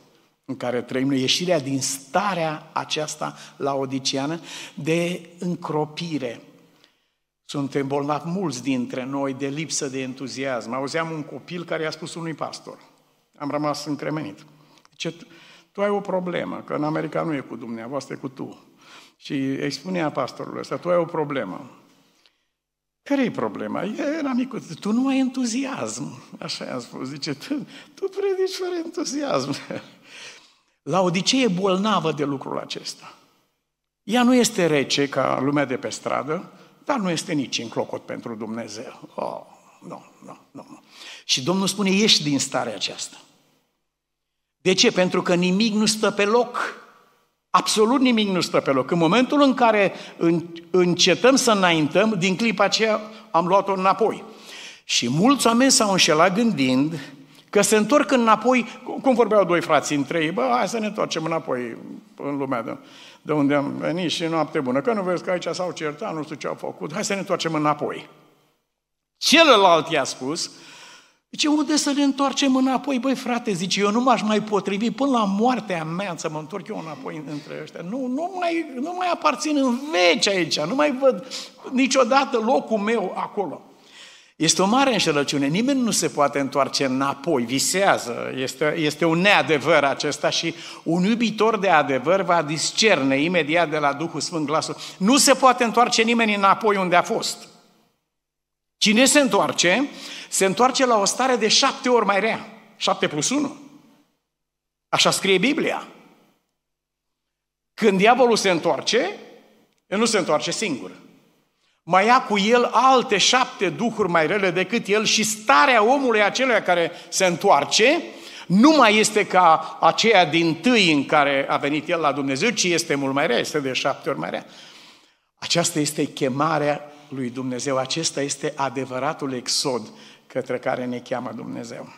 în care trăim noi, ieșirea din starea aceasta la odiceană de încropire. Suntem bolnavi mulți dintre noi de lipsă de entuziasm. Auzeam un copil care i-a spus unui pastor. Am rămas încremenit. Zice, tu ai o problemă, că în America nu e cu dumneavoastră, e cu tu. Și îi spunea pastorul ăsta, tu ai o problemă. Care e problema? Era micuț, tu nu ai entuziasm. Așa i-am spus. Zice, tu, tu predici fără entuziasm. La Odisee e bolnavă de lucrul acesta. Ea nu este rece ca lumea de pe stradă, dar nu este nici în clocot pentru Dumnezeu. Oh, nu, nu, nu. Și Domnul spune, ieși din starea aceasta. De ce? Pentru că nimic nu stă pe loc. Absolut nimic nu stă pe loc. În momentul în care încetăm să înaintăm, din clipa aceea am luat-o înapoi. Și mulți oameni s-au înșelat gândind Că se întorc înapoi, cum vorbeau doi frați între ei, bă, hai să ne întoarcem înapoi în lumea de, de unde am venit și noapte bună. Că nu vezi că aici s-au certat, nu știu ce au făcut, hai să ne întoarcem înapoi. Celălalt i-a spus, Zice, unde să ne întoarcem înapoi? Băi, frate, zice, eu nu m-aș mai potrivi până la moartea mea să mă întorc eu înapoi între ăștia. Nu, nu, mai, nu mai aparțin în veci aici, nu mai văd niciodată locul meu acolo. Este o mare înșelăciune. Nimeni nu se poate întoarce înapoi, visează. Este, este un neadevăr acesta și un iubitor de adevăr va discerne imediat de la Duhul Sfânt glasul. Nu se poate întoarce nimeni înapoi unde a fost. Cine se întoarce, se întoarce la o stare de șapte ori mai rea. Șapte plus unu. Așa scrie Biblia. Când diavolul se întoarce, el nu se întoarce singur mai ia cu el alte șapte duhuri mai rele decât el și starea omului acelea care se întoarce nu mai este ca aceea din tâi în care a venit el la Dumnezeu, ci este mult mai rea, este de șapte ori mai rea. Aceasta este chemarea lui Dumnezeu, acesta este adevăratul exod către care ne cheamă Dumnezeu.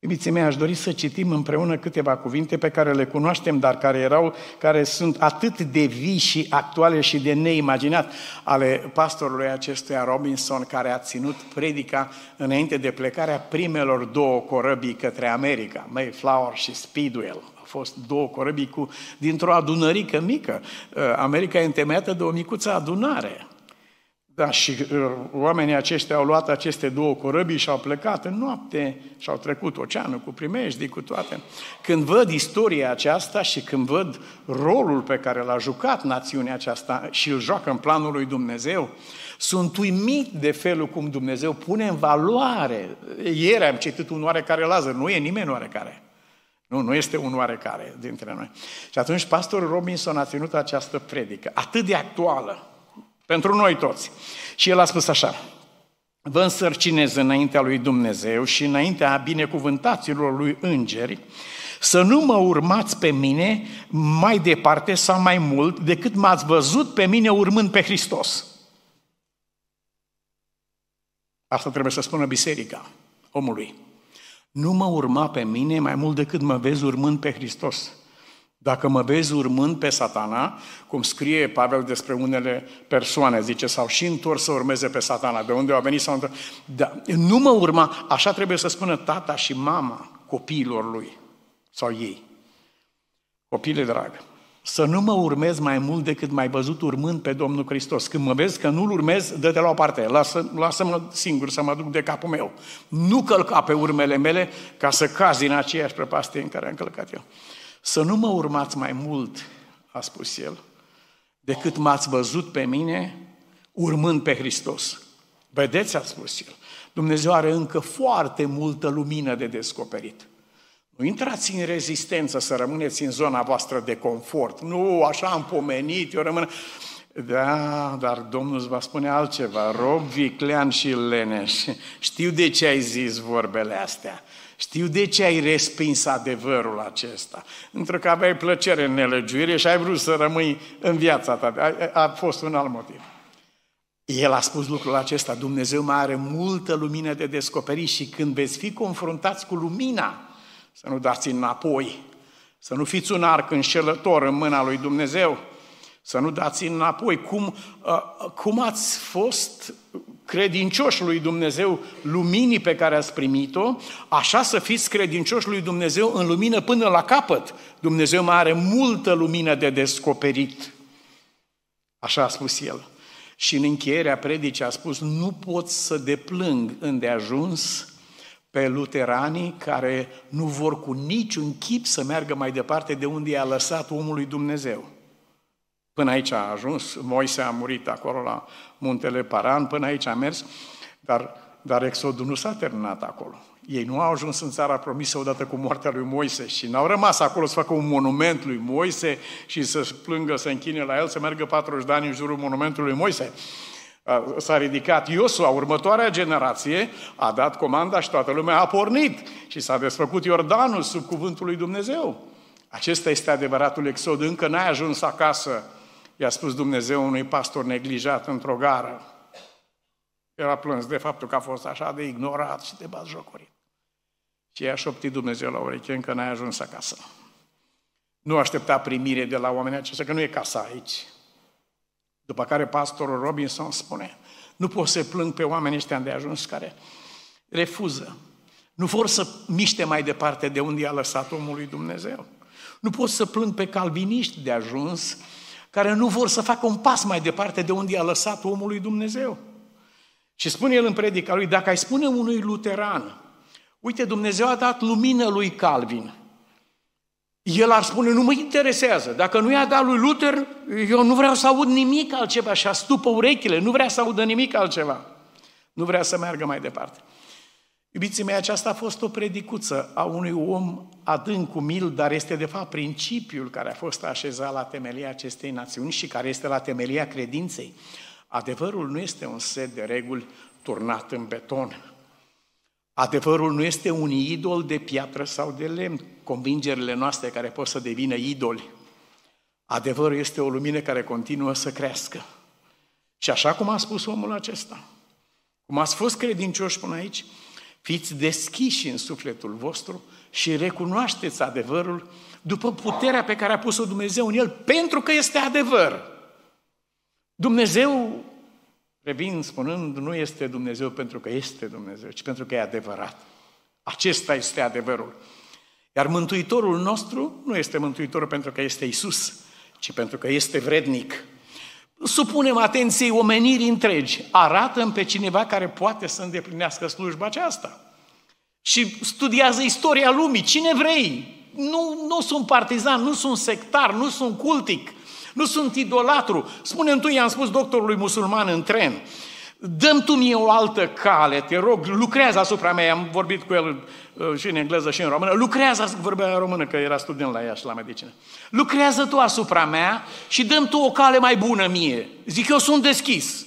Iubiții mei, aș dori să citim împreună câteva cuvinte pe care le cunoaștem, dar care erau, care sunt atât de vii și actuale și de neimaginat ale pastorului acestuia Robinson, care a ținut predica înainte de plecarea primelor două corăbii către America, Mayflower și Speedwell. Au fost două corăbii cu, dintr-o adunărică mică. America e întemeiată de o micuță adunare. Da, și uh, oamenii aceștia au luat aceste două corăbii și au plecat în noapte și au trecut oceanul cu primejdii, cu toate. Când văd istoria aceasta și când văd rolul pe care l-a jucat națiunea aceasta și îl joacă în planul lui Dumnezeu, sunt uimit de felul cum Dumnezeu pune în valoare. Ieri am citit un oarecare Lazar, nu e nimeni oarecare. Nu, nu este un oarecare dintre noi. Și atunci pastorul Robinson a ținut această predică, atât de actuală, pentru noi toți. Și el a spus așa, vă însărcinez înaintea lui Dumnezeu și înaintea binecuvântaților lui îngeri, să nu mă urmați pe mine mai departe sau mai mult decât m-ați văzut pe mine urmând pe Hristos. Asta trebuie să spună biserica omului. Nu mă urma pe mine mai mult decât mă vezi urmând pe Hristos. Dacă mă vezi urmând pe satana, cum scrie Pavel despre unele persoane, zice, sau și întors să urmeze pe satana, de unde au venit sau întors. Da, nu mă urma, așa trebuie să spună tata și mama copiilor lui sau ei. Copile drag, să nu mă urmez mai mult decât mai văzut urmând pe Domnul Hristos. Când mă vezi că nu-L urmez, dă-te la o parte, lasă, lasă-mă singur să mă duc de capul meu. Nu călca pe urmele mele ca să cazi în aceeași prăpastie în care am călcat eu. Să nu mă urmați mai mult, a spus el, decât m-ați văzut pe mine urmând pe Hristos. Vedeți, a spus el, Dumnezeu are încă foarte multă lumină de descoperit. Nu intrați în rezistență să rămâneți în zona voastră de confort. Nu, așa am pomenit, eu rămân... Da, dar Domnul îți va spune altceva. Rob, viclean și leneș. Știu de ce ai zis vorbele astea. Știu de ce ai respins adevărul acesta. Pentru că aveai plăcere în nelegiuire și ai vrut să rămâi în viața ta. A, a fost un alt motiv. El a spus lucrul acesta, Dumnezeu mai are multă lumină de descoperit și când veți fi confruntați cu lumina, să nu dați înapoi, să nu fiți un arc înșelător în mâna lui Dumnezeu, să nu dați înapoi. Cum, uh, cum ați fost credincioși lui Dumnezeu luminii pe care ați primit-o, așa să fiți credincioși lui Dumnezeu în lumină până la capăt. Dumnezeu mai are multă lumină de descoperit. Așa a spus el. Și în încheierea predicii a spus, nu pot să deplâng îndeajuns pe luteranii care nu vor cu niciun chip să meargă mai departe de unde i-a lăsat omului Dumnezeu. Până aici a ajuns, Moise a murit acolo la muntele Paran, până aici a mers, dar, dar exodul nu s-a terminat acolo. Ei nu au ajuns în țara promisă odată cu moartea lui Moise și n-au rămas acolo să facă un monument lui Moise și să plângă, să închine la el, să meargă 40 de ani în jurul monumentului lui Moise s-a ridicat Iosua, următoarea generație, a dat comanda și toată lumea a pornit și s-a desfăcut Iordanul sub cuvântul lui Dumnezeu. Acesta este adevăratul exod. Încă n-ai ajuns acasă, i-a spus Dumnezeu unui pastor neglijat într-o gară. Era plâns de faptul că a fost așa de ignorat și de batjocorit. Și i-a șoptit Dumnezeu la ureche, încă n-ai ajuns acasă. Nu aștepta primire de la oamenii aceștia, că nu e casa aici. După care pastorul Robinson spune, nu pot să plâng pe oamenii ăștia de ajuns care refuză. Nu vor să miște mai departe de unde i-a lăsat omul lui Dumnezeu. Nu pot să plâng pe calviniști de ajuns care nu vor să facă un pas mai departe de unde i-a lăsat omul lui Dumnezeu. Și spune el în predica lui, dacă ai spune unui luteran, uite, Dumnezeu a dat lumină lui Calvin, el ar spune, nu mă interesează. Dacă nu i-a dat lui Luther, eu nu vreau să aud nimic altceva și a stupă urechile, nu vrea să audă nimic altceva. Nu vrea să meargă mai departe. Iubiții mei, aceasta a fost o predicuță a unui om adânc, umil, dar este de fapt principiul care a fost așezat la temelia acestei națiuni și care este la temelia credinței. Adevărul nu este un set de reguli turnat în beton. Adevărul nu este un idol de piatră sau de lemn, convingerile noastre care pot să devină idoli. Adevărul este o lumină care continuă să crească. Și așa cum a spus omul acesta, cum ați fost credincioși până aici, fiți deschiși în sufletul vostru și recunoașteți adevărul după puterea pe care a pus-o Dumnezeu în el, pentru că este adevăr. Dumnezeu Revin spunând, nu este Dumnezeu pentru că este Dumnezeu, ci pentru că e adevărat. Acesta este adevărul. Iar Mântuitorul nostru nu este Mântuitorul pentru că este Isus, ci pentru că este vrednic. Supunem atenției omenirii întregi. arată pe cineva care poate să îndeplinească slujba aceasta. Și studiază istoria lumii. Cine vrei? Nu, nu sunt partizan, nu sunt sectar, nu sunt cultic. Nu sunt idolatru. Spune întâi, i-am spus doctorului musulman în tren, Dăm tu mie o altă cale, te rog, lucrează asupra mea. Am vorbit cu el uh, și în engleză și în română. Lucrează, vorbea în română, că era student la ea și la medicină. Lucrează tu asupra mea și dăm tu o cale mai bună mie. Zic, eu sunt deschis.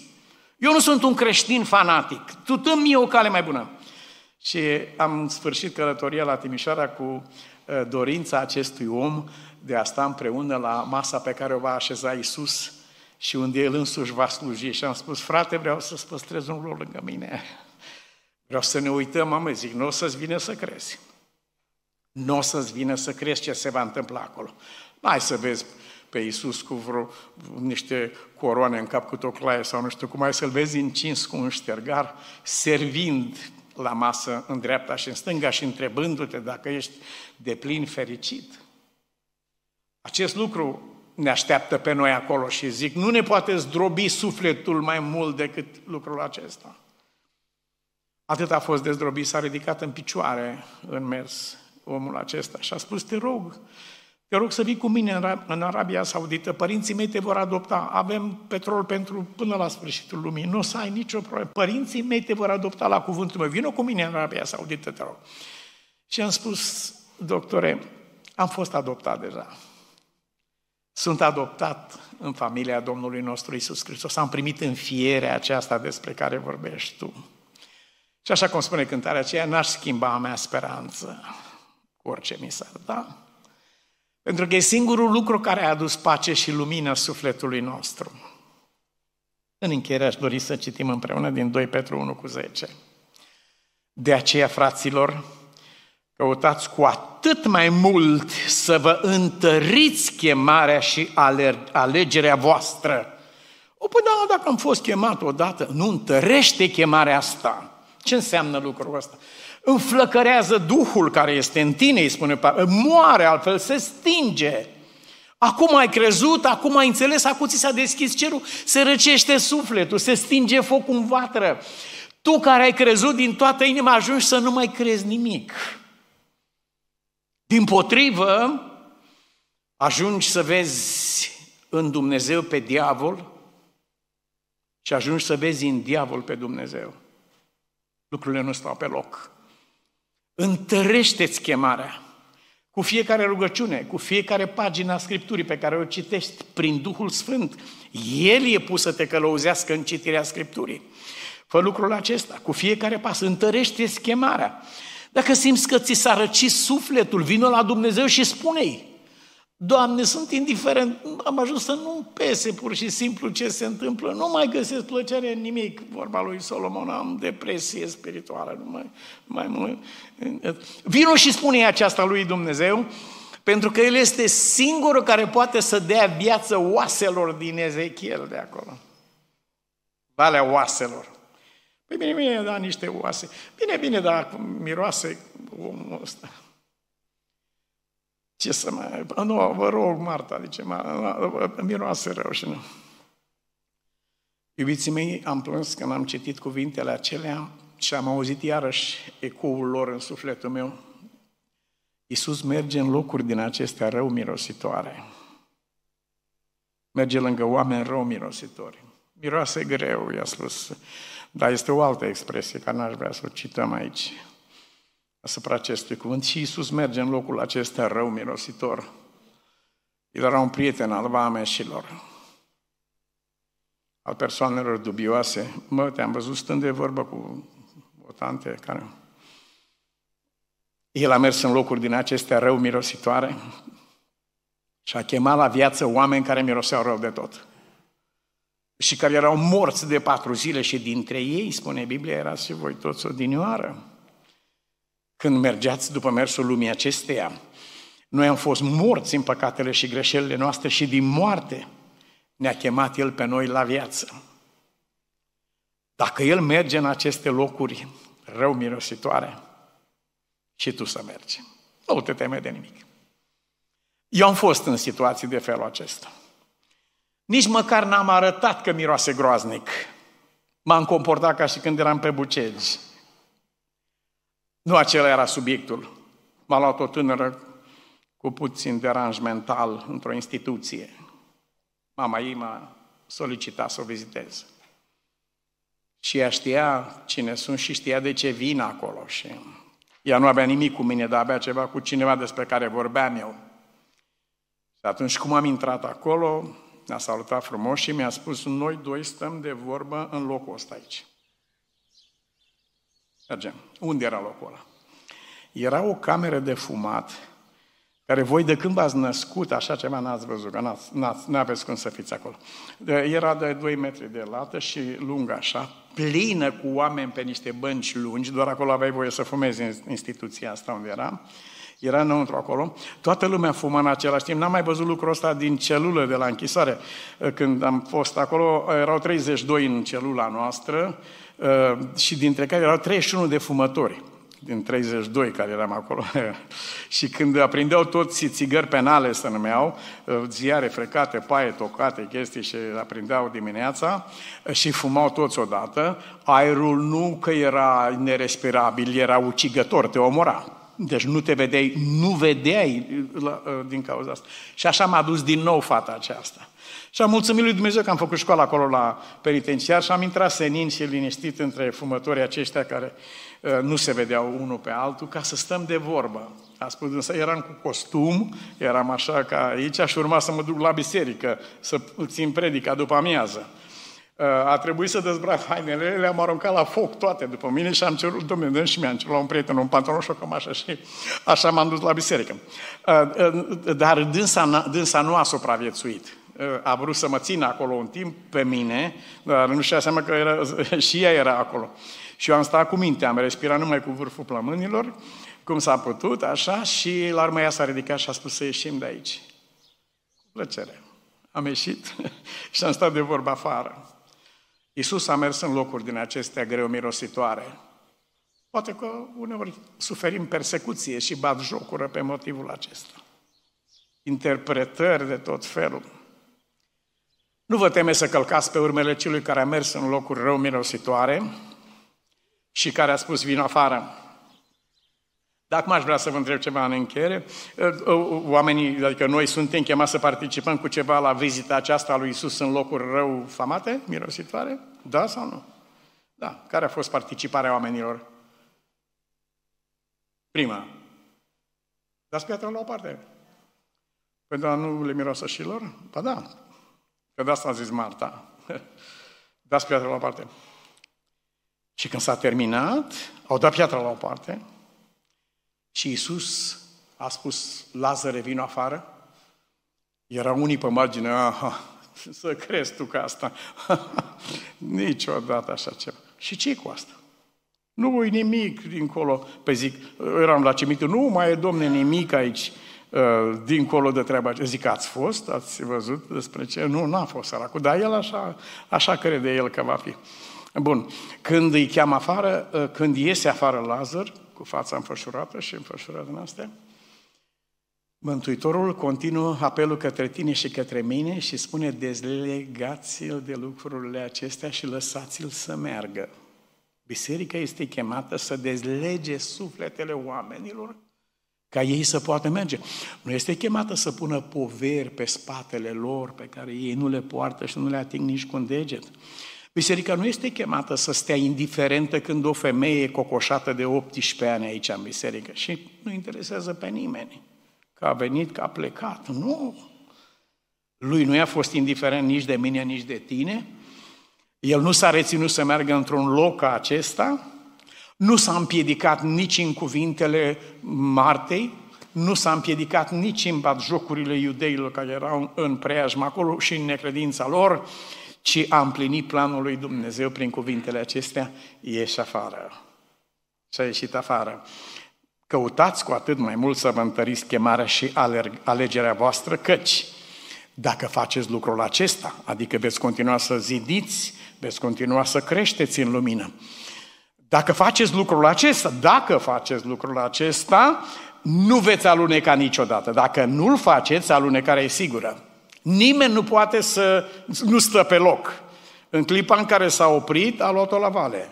Eu nu sunt un creștin fanatic. Tu dă mie o cale mai bună. Și am sfârșit călătoria la Timișoara cu uh, dorința acestui om de a sta împreună la masa pe care o va așeza Isus și unde El însuși va sluji. Și am spus, frate, vreau să-ți păstrez un loc lângă mine. Vreau să ne uităm, am zic, nu o să-ți vină să crezi. Nu o să-ți vină să crezi ce se va întâmpla acolo. Hai să vezi pe Iisus cu vreo, niște coroane în cap cu toclaie sau nu știu cum, ai să-L vezi încins cu un ștergar, servind la masă în dreapta și în stânga și întrebându-te dacă ești de plin fericit. Acest lucru ne așteaptă pe noi acolo și zic, nu ne poate zdrobi sufletul mai mult decât lucrul acesta. Atât a fost dezdrobit, s-a ridicat în picioare în mers omul acesta și a spus, te rog, te rog să vii cu mine în Arabia Saudită, părinții mei te vor adopta, avem petrol pentru până la sfârșitul lumii, nu o să ai nicio problemă, părinții mei te vor adopta la cuvântul meu, vină cu mine în Arabia Saudită, te rog. Și am spus, doctore, am fost adoptat deja. Sunt adoptat în familia Domnului nostru Isus Hristos. Am primit înfierea aceasta despre care vorbești tu. Și așa cum spune cântarea aceea, n-aș schimba a mea speranță cu orice mi s-ar da. Pentru că e singurul lucru care a adus pace și lumină sufletului nostru. În încheiere aș dori să citim împreună din 2 Petru 1 cu 10. De aceea, fraților, căutați cu atât mai mult să vă întăriți chemarea și alegerea voastră. O, păi da, dacă am fost chemat odată, nu întărește chemarea asta. Ce înseamnă lucrul ăsta? înflăcărează Duhul care este în tine, îi spune Pavel, moare, altfel se stinge. Acum ai crezut, acum ai înțeles, acum ți s-a deschis cerul, se răcește sufletul, se stinge focul în vatră. Tu care ai crezut din toată inima ajungi să nu mai crezi nimic. Din potrivă, ajungi să vezi în Dumnezeu pe diavol și ajungi să vezi în diavol pe Dumnezeu. Lucrurile nu stau pe loc. Întărește-ți chemarea. Cu fiecare rugăciune, cu fiecare pagină a Scripturii pe care o citești prin Duhul Sfânt, El e pus să te călăuzească în citirea Scripturii. Fă lucrul acesta, cu fiecare pas, întărește-ți chemarea. Dacă simți că ți s-a răcit sufletul, vină la Dumnezeu și spune-i. Doamne, sunt indiferent, am ajuns să nu pese pur și simplu ce se întâmplă, nu mai găsesc plăcere în nimic. Vorba lui Solomon, am depresie spirituală, nu mai, mai mult. Vino și spune aceasta lui Dumnezeu, pentru că El este singurul care poate să dea viață oaselor din Ezechiel de acolo. Valea oaselor. Păi bine, bine, da, niște oase. Bine, bine, dar miroase omul ăsta. Ce să mai... Nu, vă rog, Marta, zice, miroase rău și nu. Iubiții mei, am plâns când am citit cuvintele acelea și am auzit iarăși ecoul lor în sufletul meu. Iisus merge în locuri din acestea rău mirositoare. Merge lângă oameni rău mirositori. Miroase greu, i-a spus. Dar este o altă expresie, care n-aș vrea să o cităm aici asupra acestui cuvânt și Iisus merge în locul acesta rău mirositor. El era un prieten al vameșilor, al persoanelor dubioase. Mă, te-am văzut stând de vorbă cu o tante care... El a mers în locuri din acestea rău mirositoare și a chemat la viață oameni care miroseau rău de tot. Și care erau morți de patru zile și dintre ei, spune Biblia, era și voi toți odinioară când mergeați după mersul lumii acesteia. Noi am fost morți în păcatele și greșelile noastre și din moarte ne-a chemat El pe noi la viață. Dacă El merge în aceste locuri rău mirositoare, și tu să mergi. Nu te teme de nimic. Eu am fost în situații de felul acesta. Nici măcar n-am arătat că miroase groaznic. M-am comportat ca și când eram pe bucegi. Nu acela era subiectul. M-a luat o tânără cu puțin deranj mental într-o instituție. Mama ei m-a solicitat să o vizitez. Și ea știa cine sunt și știa de ce vin acolo. Și ea nu avea nimic cu mine, dar avea ceva cu cineva despre care vorbeam eu. Și atunci cum am intrat acolo, ne-a salutat frumos și mi-a spus, noi doi stăm de vorbă în locul ăsta aici. Mergem. Unde era locul ăla? Era o cameră de fumat, care voi de când v-ați născut, așa ceva n-ați văzut, că n-ați, n-ați, n-aveți cum să fiți acolo. Era de 2 metri de lată și lungă așa, plină cu oameni pe niște bănci lungi, doar acolo aveai voie să fumezi în instituția asta unde eram. Era înăuntru acolo. Toată lumea fuma în același timp. N-am mai văzut lucrul ăsta din celulă de la închisoare. Când am fost acolo, erau 32 în celula noastră uh, și dintre care erau 31 de fumători din 32 care eram acolo. și când aprindeau toți țigări penale, să numeau, uh, ziare frecate, paie tocate, chestii și aprindeau dimineața uh, și fumau toți odată, aerul nu că era nerespirabil, era ucigător, te omora. Deci nu te vedeai, nu vedeai uh, din cauza asta. Și așa m-a dus din nou fata aceasta. Și am mulțumit lui Dumnezeu că am făcut școală acolo la penitenciar și am intrat senin și liniștit între fumătorii aceștia care uh, nu se vedeau unul pe altul, ca să stăm de vorbă. A spus, însă eram cu costum, eram așa ca aici și urma să mă duc la biserică, să țin predica după amiază. Uh, a trebuit să dezbrac hainele, le-am aruncat la foc toate după mine și am cerut, domnule, și mi-am cerut la un prieten un pantalon și o cămașă și așa m-am dus la biserică. Uh, dar dânsa, dânsa nu a supraviețuit a vrut să mă țină acolo un timp pe mine, dar nu știa seama că era, și ea era acolo. Și eu am stat cu minte, am respirat numai cu vârful plămânilor, cum s-a putut, așa, și la urmă ea s-a ridicat și a spus să ieșim de aici. Cu plăcere. Am ieșit și am stat de vorbă afară. Iisus a mers în locuri din acestea greu mirositoare. Poate că uneori suferim persecuție și bat jocură pe motivul acesta. Interpretări de tot felul. Nu vă teme să călcați pe urmele celui care a mers în locuri rău mirositoare și care a spus vin afară. Dacă m-aș vrea să vă întreb ceva în încheiere, oamenii, adică noi suntem chemați să participăm cu ceva la vizita aceasta a lui Isus în locuri rău famate, mirositoare? Da sau nu? Da. Care a fost participarea oamenilor? Prima. Dați piatra la o parte. Pentru a nu le miroasă și lor? Ba da, Că de asta a zis Marta. Dați piatra la o parte. Și când s-a terminat, au dat piatra la o parte și Iisus a spus, Lazare, vino afară. Era unii pe margine, aha, să crezi tu că asta. Niciodată așa ceva. Și ce cu asta? Nu voi nimic dincolo. Pe păi zic, eram la cimitir, nu mai e, domne, nimic aici. Uh, dincolo de treaba aceea. Zic, ați fost? Ați văzut despre ce? Nu, n-a fost săracul, dar el așa, așa crede el că va fi. Bun, când îi cheamă afară, uh, când iese afară Lazar, cu fața înfășurată și înfășurată în astea, Mântuitorul continuă apelul către tine și către mine și spune dezlegați-l de lucrurile acestea și lăsați-l să meargă. Biserica este chemată să dezlege sufletele oamenilor ca ei să poată merge. Nu este chemată să pună poveri pe spatele lor pe care ei nu le poartă și nu le ating nici cu un deget. Biserica nu este chemată să stea indiferentă când o femeie e cocoșată de 18 ani aici în biserică și nu interesează pe nimeni. Că a venit, că a plecat. Nu! Lui nu i-a fost indiferent nici de mine, nici de tine. El nu s-a reținut să meargă într-un loc ca acesta, nu s-a împiedicat nici în cuvintele Martei, nu s-a împiedicat nici în jocurile iudeilor care erau în preajma acolo și în necredința lor, ci a împlinit planul lui Dumnezeu prin cuvintele acestea, ieși afară. Și a ieșit afară. Căutați cu atât mai mult să vă întăriți chemarea și alegerea voastră, căci dacă faceți lucrul acesta, adică veți continua să zidiți, veți continua să creșteți în lumină, dacă faceți lucrul acesta, dacă faceți lucrul acesta, nu veți aluneca niciodată. Dacă nu-l faceți, alunecarea e sigură. Nimeni nu poate să nu stă pe loc. În clipa în care s-a oprit, a luat-o la vale.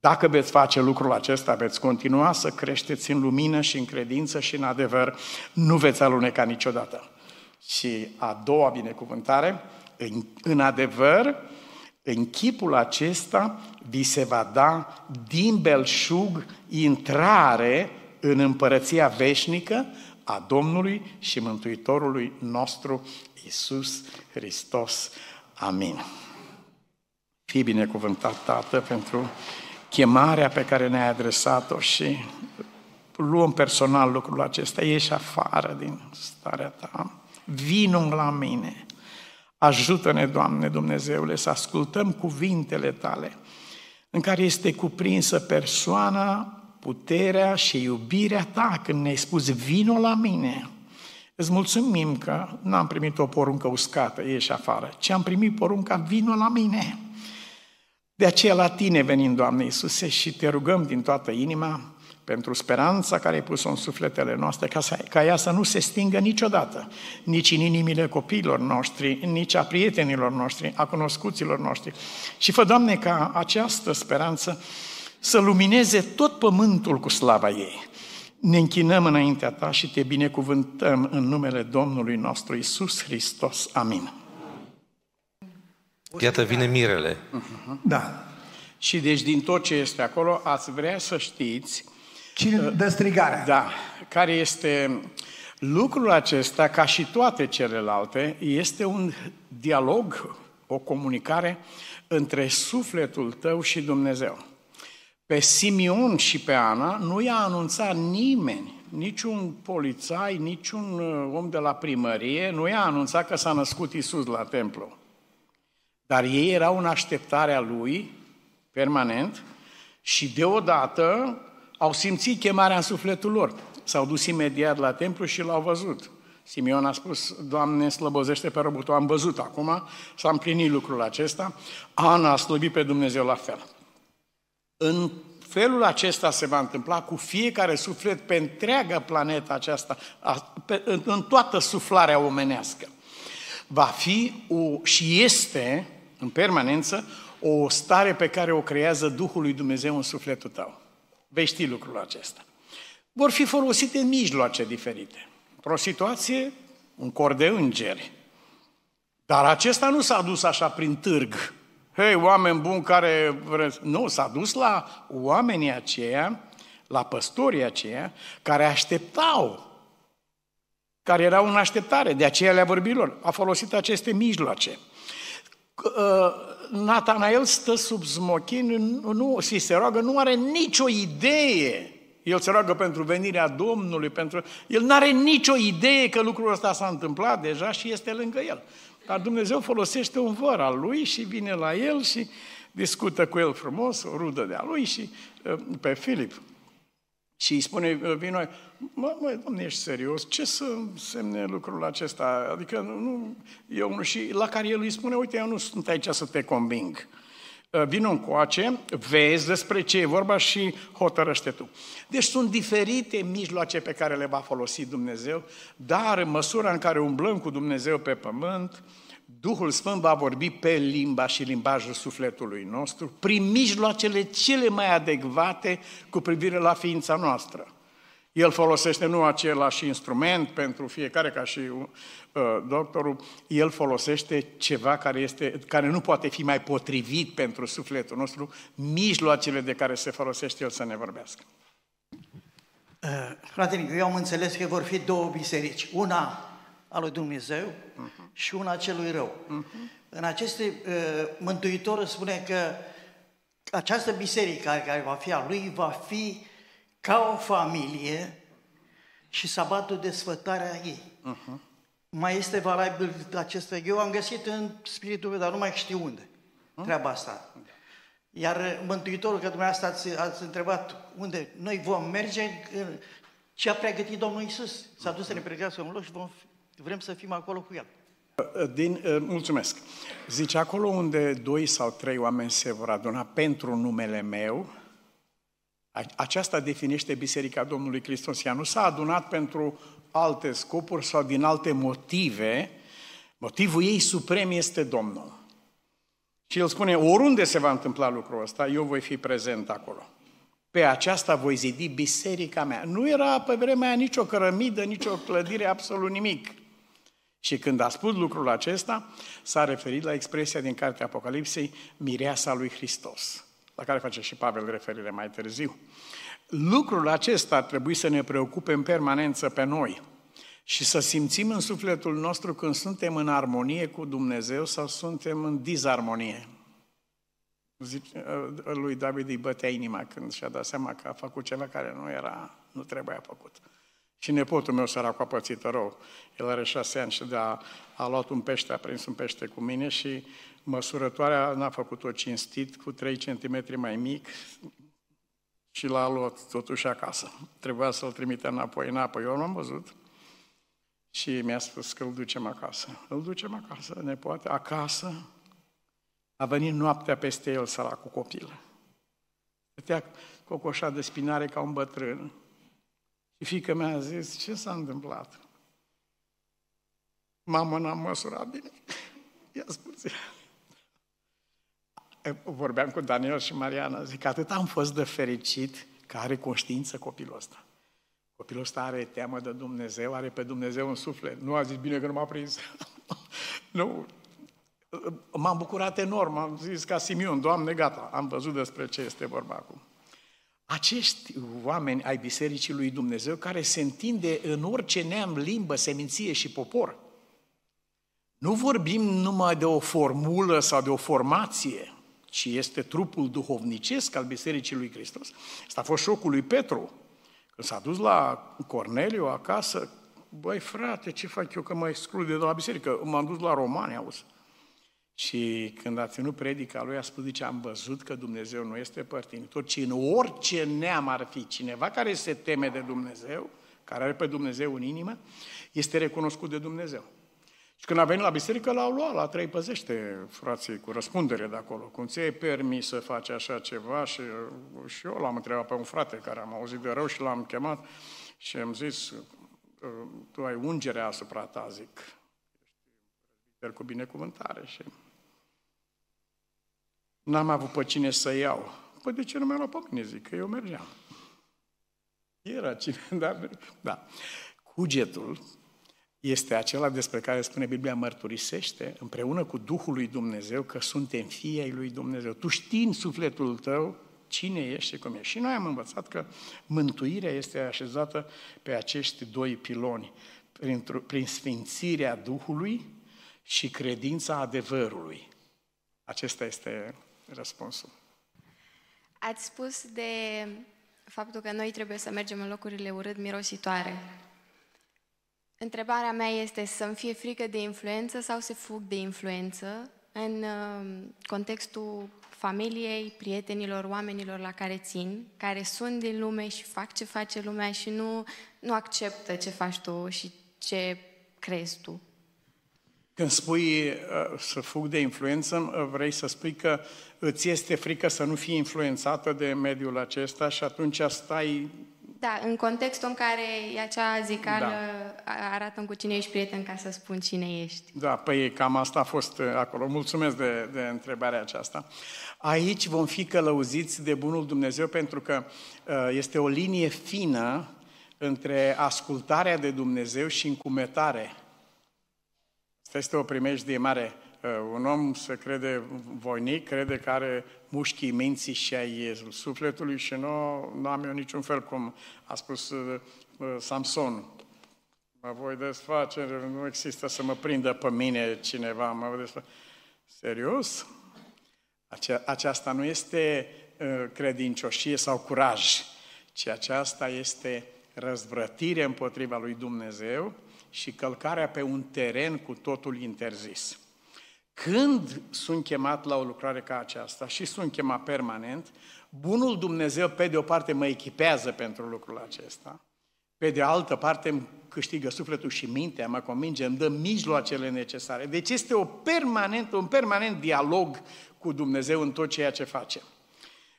Dacă veți face lucrul acesta, veți continua să creșteți în lumină și în credință și în adevăr, nu veți aluneca niciodată. Și a doua binecuvântare, în, în adevăr, În chipul acesta vi se va da din belșug intrare în împărăția veșnică a Domnului și Mântuitorului nostru Isus Hristos. Amin. Fii binecuvântat, Tată, pentru chemarea pe care ne-ai adresat-o și luăm personal lucrul acesta. Ieși afară din starea ta. Vino la mine. Ajută-ne, Doamne Dumnezeule, să ascultăm cuvintele Tale în care este cuprinsă persoana, puterea și iubirea Ta când ne-ai spus vino la mine. Îți mulțumim că n-am primit o poruncă uscată, ieși afară, ci am primit porunca vino la mine. De aceea la Tine venim, Doamne Iisuse, și Te rugăm din toată inima pentru speranța care ai pus-o în sufletele noastre, ca, să, ca ea să nu se stingă niciodată, nici în inimile copiilor noștri, nici a prietenilor noștri, a cunoscuților noștri. Și fă, Doamne, ca această speranță să lumineze tot pământul cu slava ei. Ne închinăm înaintea Ta și Te binecuvântăm în numele Domnului nostru Isus Hristos. Amin. Iată, vine mirele. Da. Și deci din tot ce este acolo, ați vrea să știți Cine dă strigarea? Da, care este lucrul acesta, ca și toate celelalte, este un dialog, o comunicare între sufletul tău și Dumnezeu. Pe Simeon și pe Ana nu i-a anunțat nimeni, niciun polițai, niciun uh, om de la primărie, nu i-a anunțat că s-a născut Isus la templu. Dar ei erau în așteptarea lui, permanent, și deodată au simțit chemarea în sufletul lor. S-au dus imediat la templu și l-au văzut. Simeon a spus, Doamne, slăbozește pe robotul, am văzut acum, s-a împlinit lucrul acesta. Ana a slăbit pe Dumnezeu la fel. În felul acesta se va întâmpla cu fiecare suflet pe întreaga planetă aceasta, pe, în, în toată suflarea omenească. Va fi o, și este, în permanență, o stare pe care o creează Duhul lui Dumnezeu în sufletul tău. Vei ști lucrul acesta. Vor fi folosite mijloace diferite. Într-o situație, un cor de îngeri. Dar acesta nu s-a dus așa prin târg. Hei, oameni buni care vreți... Nu, s-a dus la oamenii aceia, la păstorii aceia, care așteptau, care erau în așteptare, de aceea le-a vorbit lor. A folosit aceste mijloace. Uh, Natanael stă sub smochin, nu, și se roagă, nu are nicio idee. El se roagă pentru venirea Domnului, pentru... el nu are nicio idee că lucrul ăsta s-a întâmplat deja și este lângă el. Dar Dumnezeu folosește un văr al lui și vine la el și discută cu el frumos, o rudă de-a lui și uh, pe Filip. Și îi spune, uh, vino, mă, mă, domne, ești serios? Ce să semne lucrul acesta? Adică, nu, eu nu, și la care el îi spune, uite, eu nu sunt aici să te conving. Uh, vino încoace, vezi despre ce e vorba și hotărăște tu. Deci sunt diferite mijloace pe care le va folosi Dumnezeu, dar în măsura în care umblăm cu Dumnezeu pe pământ, Duhul Sfânt va vorbi pe limba și limbajul sufletului nostru, prin mijloacele cele mai adecvate cu privire la ființa noastră. El folosește nu același instrument pentru fiecare, ca și uh, doctorul, el folosește ceva care, este, care nu poate fi mai potrivit pentru sufletul nostru, mijloacele de care se folosește el să ne vorbească. Uh, frate, eu am înțeles că vor fi două biserici. Una a lui Dumnezeu uh-huh. și una celui rău. Uh-huh. În aceste, uh, Mântuitorul spune că această biserică care, care va fi a lui va fi ca o familie și sabatul de sfătarea ei. Uh-huh. Mai este valabil acest Eu am găsit în Spiritul dar nu mai știu unde. Uh-huh. Treaba asta. Iar Mântuitorul, că dumneavoastră ați, ați întrebat unde noi vom merge, ce a pregătit Domnul Isus. S-a dus să ne pregătească un loc și vom Vrem să fim acolo cu El. Din, uh, mulțumesc. Zice, acolo unde doi sau trei oameni se vor aduna pentru numele meu, aceasta definește Biserica Domnului Hristos. Ea nu s-a adunat pentru alte scopuri sau din alte motive. Motivul ei suprem este Domnul. Și el spune, oriunde se va întâmpla lucrul ăsta, eu voi fi prezent acolo. Pe aceasta voi zidi biserica mea. Nu era pe vremea aia nicio cărămidă, nicio clădire, absolut nimic. Și când a spus lucrul acesta, s-a referit la expresia din Cartea Apocalipsei, mireasa lui Hristos, la care face și Pavel referire mai târziu. Lucrul acesta ar trebui să ne preocupe în permanență pe noi și să simțim în sufletul nostru când suntem în armonie cu Dumnezeu sau suntem în dizarmonie. Zice, lui David îi bătea inima când și-a dat seama că a făcut ceva care nu era, nu trebuia făcut. Și nepotul meu săracu a pățit rău. El are șase ani și de a, a luat un pește, a prins un pește cu mine și măsurătoarea n-a făcut-o cinstit, cu 3 cm mai mic, și l-a luat totuși acasă. Trebuia să-l trimite înapoi în apă. Eu l-am văzut și mi-a spus că îl ducem acasă. Îl ducem acasă, ne poate, acasă. A venit noaptea peste el, cu copil. Stătea cocoșat de spinare ca un bătrân. Și fiica mea a zis, ce s-a întâmplat? Mama n-a măsurat bine. I-a spus Vorbeam cu Daniel și Mariana, zic, atât am fost de fericit că are conștiință copilul ăsta. Copilul ăsta are teamă de Dumnezeu, are pe Dumnezeu în suflet. Nu a zis, bine că nu m-a prins. nu. M-am bucurat enorm, am zis ca Simion, Doamne, gata, am văzut despre ce este vorba acum. Acești oameni ai Bisericii lui Dumnezeu care se întinde în orice neam, limbă, seminție și popor. Nu vorbim numai de o formulă sau de o formație, ci este trupul duhovnicesc al Bisericii lui Hristos. Asta a fost șocul lui Petru. Când s-a dus la Corneliu acasă, băi frate, ce fac eu că mă exclude de la biserică? M-am dus la Romani, auzi. Și când a ținut predica lui, a spus, zice, am văzut că Dumnezeu nu este părtinitor, ci în orice neam ar fi cineva care se teme de Dumnezeu, care are pe Dumnezeu în inimă, este recunoscut de Dumnezeu. Și când a venit la biserică, l-au luat, la trei păzește frații cu răspundere de acolo. Cum ți-ai permis să faci așa ceva? Și, și eu l-am întrebat pe un frate care am auzit de rău și l-am chemat și am zis, tu ai ungerea asupra ta, zic, ești cu binecuvântare și N-am avut pe cine să iau. Păi de ce nu mi-a luat pe mine, zic, că eu mergeam. Era cine, dar... Da. Cugetul este acela despre care spune Biblia mărturisește împreună cu Duhul lui Dumnezeu că suntem fii ai lui Dumnezeu. Tu știi în sufletul tău cine ești și cum ești. Și noi am învățat că mântuirea este așezată pe acești doi piloni, prin, prin sfințirea Duhului și credința adevărului. Acesta este răspunsul. Ați spus de faptul că noi trebuie să mergem în locurile urât mirositoare. Întrebarea mea este să-mi fie frică de influență sau să fug de influență în uh, contextul familiei, prietenilor, oamenilor la care țin, care sunt din lume și fac ce face lumea și nu, nu acceptă ce faci tu și ce crezi tu. Când spui uh, să fug de influență, uh, vrei să spui că îți este frică să nu fii influențată de mediul acesta și atunci stai... Da, în contextul în care e acea zicală, da. arată cu cine ești prieten ca să spun cine ești. Da, păi cam asta a fost uh, acolo. Mulțumesc de, de întrebarea aceasta. Aici vom fi călăuziți de Bunul Dumnezeu pentru că este o linie fină între ascultarea de Dumnezeu și încumetare Asta este o primejdie mare. Uh, un om se crede voinic, crede că are mușchii minții și ai sufletului și nu, nu am eu niciun fel cum a spus uh, uh, Samson. Mă voi desface, nu există să mă prindă pe mine cineva, mă voi desface. Serios? Ace- aceasta nu este credincioșie sau curaj, ci aceasta este răzvrătire împotriva lui Dumnezeu și călcarea pe un teren cu totul interzis. Când sunt chemat la o lucrare ca aceasta și sunt chemat permanent, bunul Dumnezeu, pe de o parte, mă echipează pentru lucrul acesta, pe de altă parte îmi câștigă sufletul și mintea, mă convinge, îmi dă mijloacele necesare. Deci este o permanent, un permanent dialog cu Dumnezeu în tot ceea ce facem.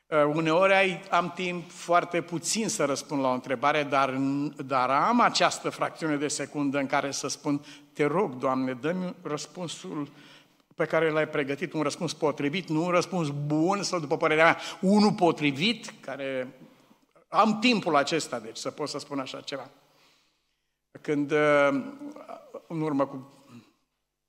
Uh, uneori ai, am timp foarte puțin să răspund la o întrebare, dar, dar am această fracțiune de secundă în care să spun, te rog, Doamne, dă-mi răspunsul pe care l-ai pregătit, un răspuns potrivit, nu un răspuns bun sau, după părerea mea, unul potrivit, care am timpul acesta, deci, să pot să spun așa ceva. Când, uh, în urmă cu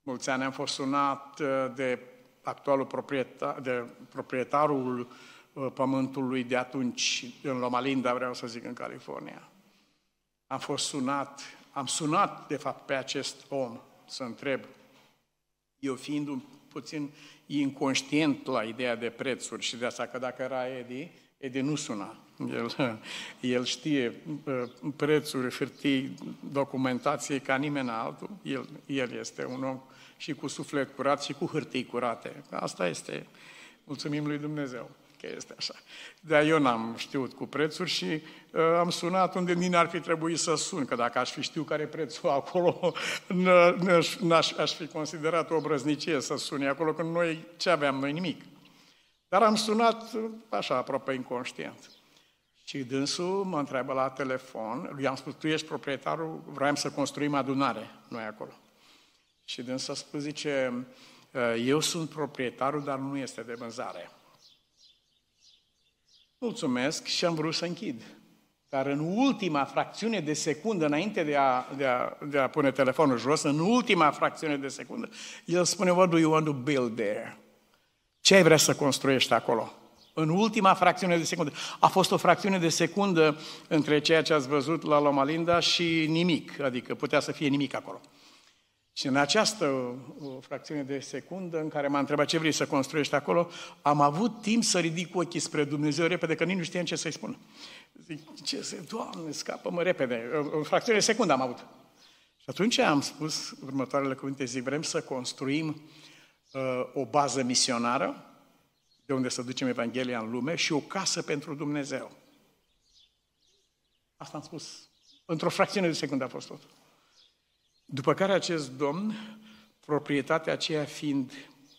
mulți ani am fost sunat uh, de actualul proprietar, de proprietarul uh, pământului de atunci în Loma Linda, vreau să zic, în California. Am fost sunat, am sunat, de fapt, pe acest om să întreb, eu fiind un puțin inconștient la ideea de prețuri și de asta că dacă era Edi, Edi nu suna. El, el știe prețuri, hârtii, documentație ca nimeni altul. El, el este un om și cu suflet curat și cu hârtii curate. Asta este. Mulțumim lui Dumnezeu că este așa. Dar eu n-am știut cu prețuri și uh, am sunat unde nici n-ar fi trebuit să sun, că dacă aș fi știut care e prețul acolo, n-aș, aș fi considerat o brăznicie să suni acolo, când noi ce aveam noi nimic. Dar am sunat uh, așa, aproape inconștient. Și dânsul mă întreabă la telefon, i-am spus, tu ești proprietarul, vreau să construim adunare, noi acolo. Și dânsul a spus, zice, uh, eu sunt proprietarul, dar nu este de vânzare. Mulțumesc și am vrut să închid. Dar în ultima fracțiune de secundă, înainte de a, de, a, de a pune telefonul jos, în ultima fracțiune de secundă, el spune, what do you want to build there? Ce ai vrea să construiești acolo? În ultima fracțiune de secundă. A fost o fracțiune de secundă între ceea ce ați văzut la Loma Linda și nimic, adică putea să fie nimic acolo. Și în această o fracțiune de secundă în care m-a întrebat ce vrei să construiești acolo, am avut timp să ridic ochii spre Dumnezeu repede, că nici nu știam ce să-i spun. Zic, ce să, Doamne, scapă-mă repede. O fracțiune de secundă am avut. Și atunci am spus următoarele cuvinte, zic, vrem să construim uh, o bază misionară, de unde să ducem Evanghelia în lume, și o casă pentru Dumnezeu. Asta am spus. Într-o fracțiune de secundă a fost totul. După care acest domn, proprietatea aceea fiind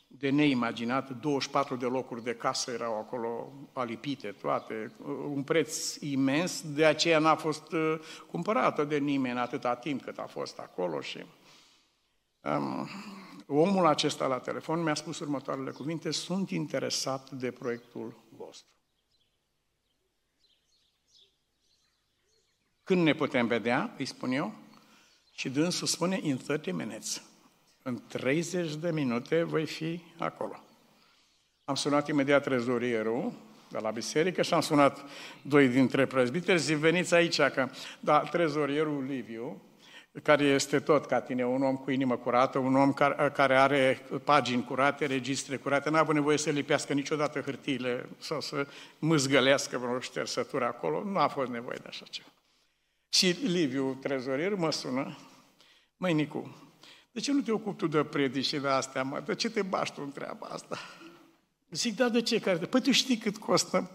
de neimaginat, 24 de locuri de casă erau acolo alipite toate, un preț imens, de aceea n-a fost uh, cumpărată de nimeni atâta timp cât a fost acolo și um, omul acesta la telefon mi-a spus următoarele cuvinte, sunt interesat de proiectul vostru. Când ne putem vedea, îi spun eu, și dânsul spune, in 30 minutes. În 30 de minute voi fi acolo. Am sunat imediat trezorierul de la biserică și am sunat doi dintre prezbiteri, zic, veniți aici, că, da, trezorierul Liviu, care este tot ca tine, un om cu inimă curată, un om care, care are pagini curate, registre curate, n-a avut nevoie să lipească niciodată hârtiile sau să mâzgălească vreo ștersătură acolo, nu a fost nevoie de așa ceva. Și Liviu, trezorier, mă sună Măi, Nicu, de ce nu te ocupi tu de predici și de astea, mă? De ce te bași tu în treaba asta? Zic, da, de ce? Care? Păi tu știi cât costă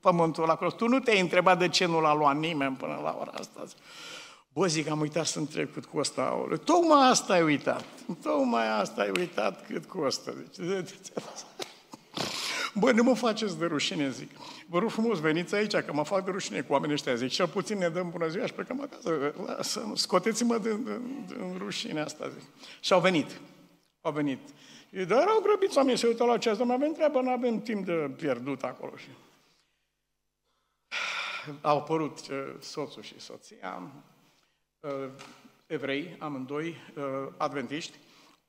pământul acolo. Tu nu te-ai întrebat de ce nu l-a luat nimeni până la ora asta. Bă, zic, am uitat să întreb cât costă aulă. Tocmai asta ai uitat. Tocmai asta ai uitat cât costă. Deci, Bă, nu mă faceți de rușine, zic. Vă rog frumos, veniți aici, că mă fac de rușine cu oamenii ăștia. Zic, cel puțin ne dăm bună ziua și plecăm acasă. Lasă, scoteți-mă din, din, din rușine asta, zic. Și au venit. Au venit. Dar au grăbit oamenii, se uită la ceas, dar avem treabă, nu avem timp de pierdut acolo. Și... Au apărut uh, soțul și soția, uh, evrei, amândoi, uh, adventiști,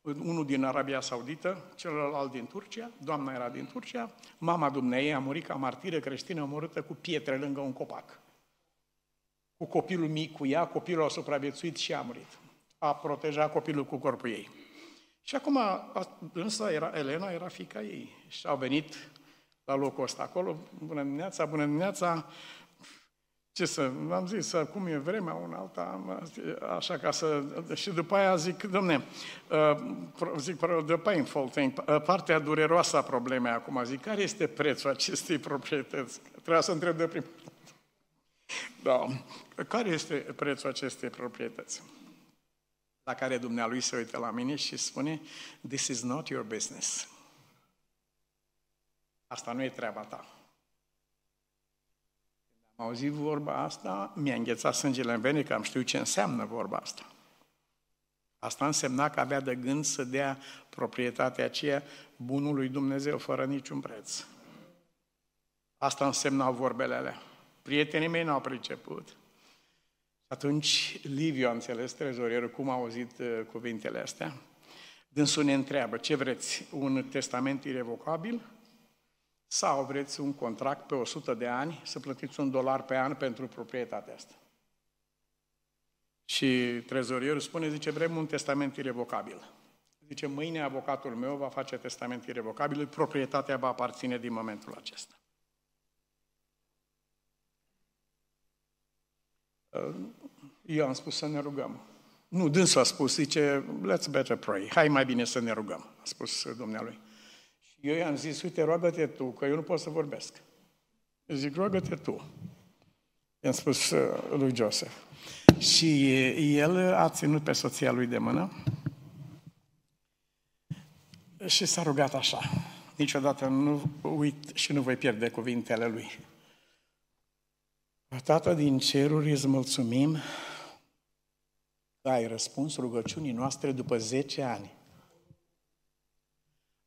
unul din Arabia Saudită, celălalt din Turcia, doamna era din Turcia, mama dumneei a murit ca martiră creștină omorâtă cu pietre lângă un copac. Cu copilul mic cu ea, copilul a supraviețuit și a murit. A protejat copilul cu corpul ei. Și acum, însă, era, Elena era fica ei. Și au venit la locul ăsta acolo, bună dimineața, bună dimineața, ce să, am zis, cum e vremea una alta, așa ca să, și după aia zic, domne, uh, zic, the painful thing, uh, partea dureroasă a problemei acum, zic, care este prețul acestei proprietăți? Trebuia să întreb de primul Da. Care este prețul acestei proprietăți? La care dumnealui se uită la mine și spune, this is not your business. Asta nu e treaba ta. Am auzit vorba asta, mi-a înghețat sângele în vene, că am știut ce înseamnă vorba asta. Asta însemna că avea de gând să dea proprietatea aceea bunului Dumnezeu fără niciun preț. Asta însemnau vorbele alea. Prietenii mei n-au priceput. Atunci Liviu a înțeles, trezorierul, cum a auzit uh, cuvintele astea. Dânsul ne întreabă, ce vreți, un testament irrevocabil sau vreți un contract pe 100 de ani să plătiți un dolar pe an pentru proprietatea asta? Și trezorierul spune, zice, vrem un testament irrevocabil. Zice, mâine avocatul meu va face testament irrevocabil, proprietatea va aparține din momentul acesta. Eu am spus să ne rugăm. Nu, dânsul a spus, zice, let's better pray. Hai mai bine să ne rugăm, a spus Dumnealui. Și eu i-am zis, uite, roagă-te tu, că eu nu pot să vorbesc. Eu zic, roagă-te tu. I-am spus uh, lui Joseph. Și el a ținut pe soția lui de mână și s-a rugat așa. Niciodată nu uit și nu voi pierde cuvintele lui. Tată din ceruri, îți mulțumim că ai răspuns rugăciunii noastre după 10 ani.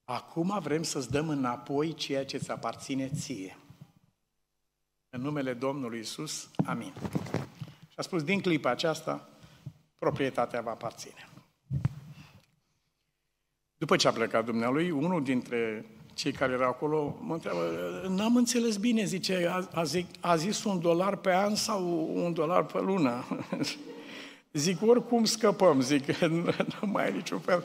Acum vrem să-ți dăm înapoi ceea ce ți aparține ție. În numele Domnului Isus, amin. Și a spus, din clipa aceasta, proprietatea va aparține. După ce a plecat dumnealui, unul dintre cei care erau acolo mă întreabă, n-am înțeles bine, zice, a, a, zic, a zis un dolar pe an sau un dolar pe lună? zic, oricum scăpăm, zic, nu, nu mai e niciun fel.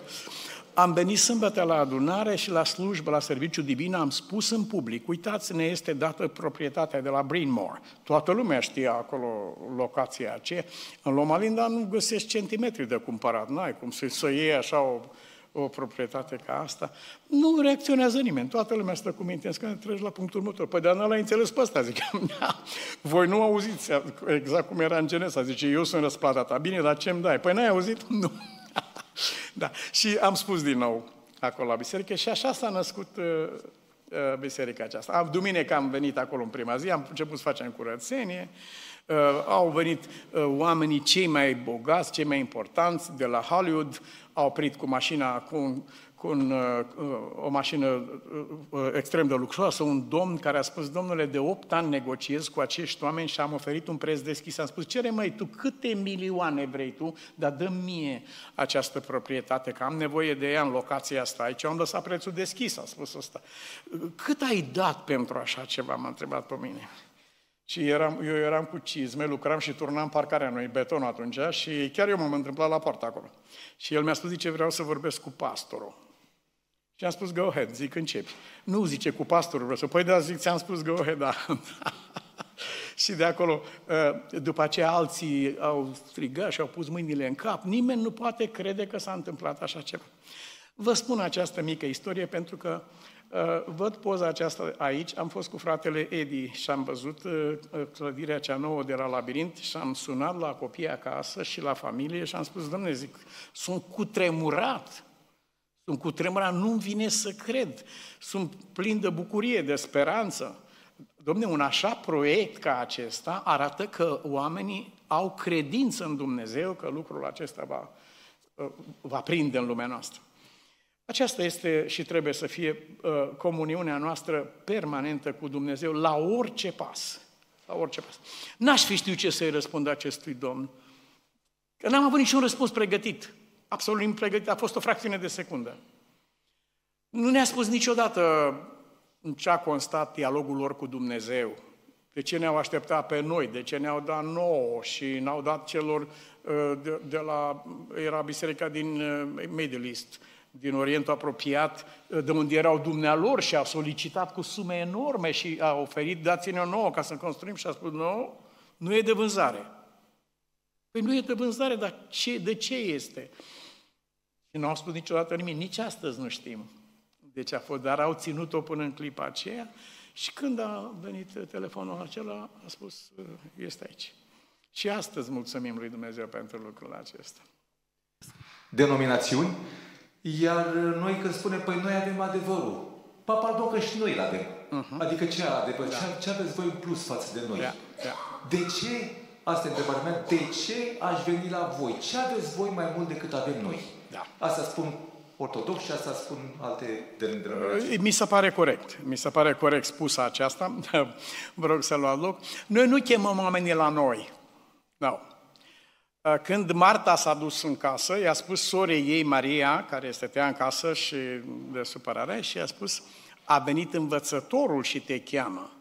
Am venit sâmbătă la adunare și la slujbă, la serviciu divin, am spus în public, uitați, ne este dată proprietatea de la Breenmore. Toată lumea știa acolo locația aceea. În Loma Linda nu găsești centimetri de cumpărat, n-ai cum să, să iei așa o, o proprietate ca asta. Nu reacționează nimeni. Toată lumea stă cu minte în treci la punctul următor. Păi dar n-l-ai înțeles pe ăsta, zic. Voi nu auziți exact cum era în Genesa. Zice, eu sunt răsplata ta. Bine, dar ce-mi dai? Păi n-ai auzit? Nu. Da. Și am spus din nou acolo la biserică și așa s-a născut uh, uh, biserica aceasta. Am, duminică am venit acolo în prima zi, am început să facem curățenie, uh, au venit uh, oamenii cei mai bogați, cei mai importanți de la Hollywood, au oprit cu mașina, cu cu un, uh, o mașină uh, uh, extrem de luxoasă, un domn care a spus, domnule, de 8 ani negociez cu acești oameni și am oferit un preț deschis. Am spus, cere mai tu câte milioane vrei tu, dar dă mie această proprietate, că am nevoie de ea în locația asta. Aici am lăsat prețul deschis, a spus ăsta. Cât ai dat pentru așa ceva, m-a întrebat pe mine. Și eram, eu eram cu cizme, lucram și turnam parcarea noi, beton atunci, și chiar eu m-am întâmplat la poartă acolo. Și el mi-a spus, zice, vreau să vorbesc cu pastorul. Și am spus, go ahead, zic, începi. Nu, zice, cu pastorul vreau să... Păi da, zic, ți-am spus, go ahead, da. și de acolo, uh, după aceea alții au strigat și au pus mâinile în cap. Nimeni nu poate crede că s-a întâmplat așa ceva. Vă spun această mică istorie pentru că uh, văd poza aceasta aici. Am fost cu fratele Edi și am văzut uh, clădirea cea nouă de la labirint și am sunat la copii acasă și la familie și am spus, domnule, zic, sunt cutremurat sunt cu tremura, nu-mi vine să cred. Sunt plin de bucurie, de speranță. Domne, un așa proiect ca acesta arată că oamenii au credință în Dumnezeu că lucrul acesta va, va prinde în lumea noastră. Aceasta este și trebuie să fie uh, comuniunea noastră permanentă cu Dumnezeu la orice pas. La orice pas. N-aș fi știut ce să-i răspund acestui domn. Că n-am avut niciun răspuns pregătit absolut impregătit, a fost o fracțiune de secundă. Nu ne-a spus niciodată în ce a constat dialogul lor cu Dumnezeu, de ce ne-au așteptat pe noi, de ce ne-au dat nouă și n-au dat celor uh, de, de la, era biserica din uh, Middle East, din Orientul apropiat, uh, de unde erau dumnealor și au solicitat cu sume enorme și a oferit, dați-ne o nouă ca să construim și a spus, nu, nu e de vânzare. Păi nu e de vânzare, dar ce, de ce este? Și nu au spus niciodată nimic, nici astăzi nu știm de ce a fost, dar au ținut-o până în clipa aceea și când a venit telefonul acela, a spus, este aici. Și astăzi mulțumim lui Dumnezeu pentru lucrul acesta. Denominațiuni, iar noi când spunem, păi noi avem adevărul, papa că și noi îl avem. Uh-huh. Adică ce adevăr? Da. Ce, ce aveți voi în plus față de noi? Da. Da. De ce, asta e întrebarea mea, de ce aș veni la voi? Ce aveți voi mai mult decât avem noi? Da. Asta spun ortodox și asta spun alte denominații. Mi se pare corect. Mi se pare corect spusă aceasta. Vă rog să luați loc. Noi nu chemăm oamenii la noi. Nu. No. Când Marta s-a dus în casă, i-a spus sorei ei, Maria, care stătea în casă și de supărare, și i-a spus, a venit învățătorul și te cheamă.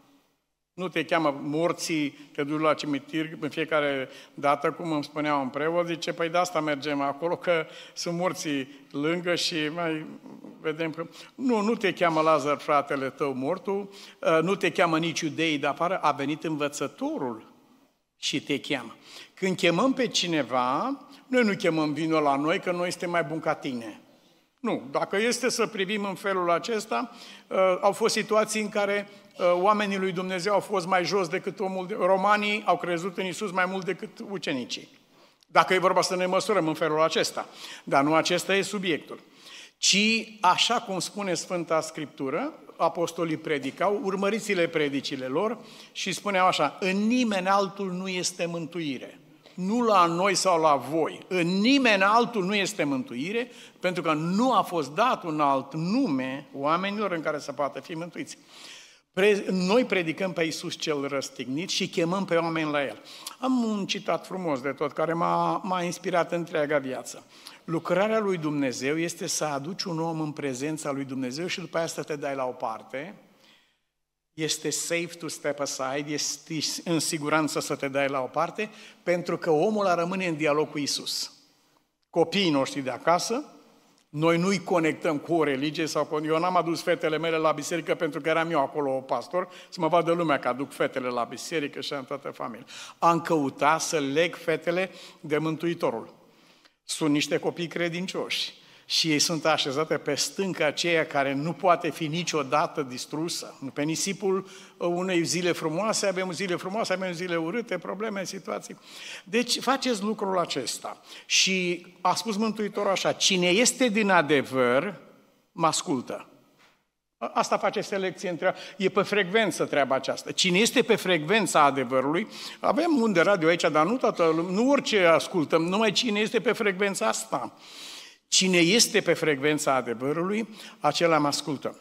Nu te cheamă morții, te duci la cimitir în fiecare dată, cum îmi spunea un preot, zice, păi de asta mergem acolo, că sunt morții lângă și mai vedem că... Nu, nu te cheamă Lazar, fratele tău, mortul, ă, nu te cheamă nici iudeii de afară, a venit învățătorul și te cheamă. Când chemăm pe cineva, noi nu chemăm vinul la noi, că noi suntem mai buni ca tine. Nu, dacă este să privim în felul acesta, uh, au fost situații în care uh, oamenii lui Dumnezeu au fost mai jos decât omul, de... romanii au crezut în Isus mai mult decât ucenicii. Dacă e vorba să ne măsurăm în felul acesta. Dar nu acesta e subiectul. Ci, așa cum spune Sfânta Scriptură, apostolii predicau, urmăriți-le predicile lor și spuneau așa, în nimeni altul nu este mântuire nu la noi sau la voi. În nimeni altul nu este mântuire, pentru că nu a fost dat un alt nume oamenilor în care să poată fi mântuiți. Noi predicăm pe Iisus cel răstignit și chemăm pe oameni la El. Am un citat frumos de tot care m-a, m-a inspirat întreaga viață. Lucrarea lui Dumnezeu este să aduci un om în prezența lui Dumnezeu și după aceea să te dai la o parte este safe to step aside, este în siguranță să te dai la o parte, pentru că omul a rămâne în dialog cu Isus. Copiii noștri de acasă, noi nu-i conectăm cu o religie sau cu... Eu n-am adus fetele mele la biserică pentru că eram eu acolo pastor, să mă vadă lumea că aduc fetele la biserică și în toată familia. Am căutat să leg fetele de Mântuitorul. Sunt niște copii credincioși și ei sunt așezate pe stânca aceea care nu poate fi niciodată distrusă. Pe nisipul unei zile frumoase avem zile frumoase, avem zile urâte, probleme, situații. Deci faceți lucrul acesta. Și a spus Mântuitorul așa, cine este din adevăr, mă ascultă. Asta face selecție între... E pe frecvență treaba aceasta. Cine este pe frecvența adevărului, avem unde radio aici, dar nu toată nu orice ascultăm, numai cine este pe frecvența asta. Cine este pe frecvența adevărului, acela mă ascultă.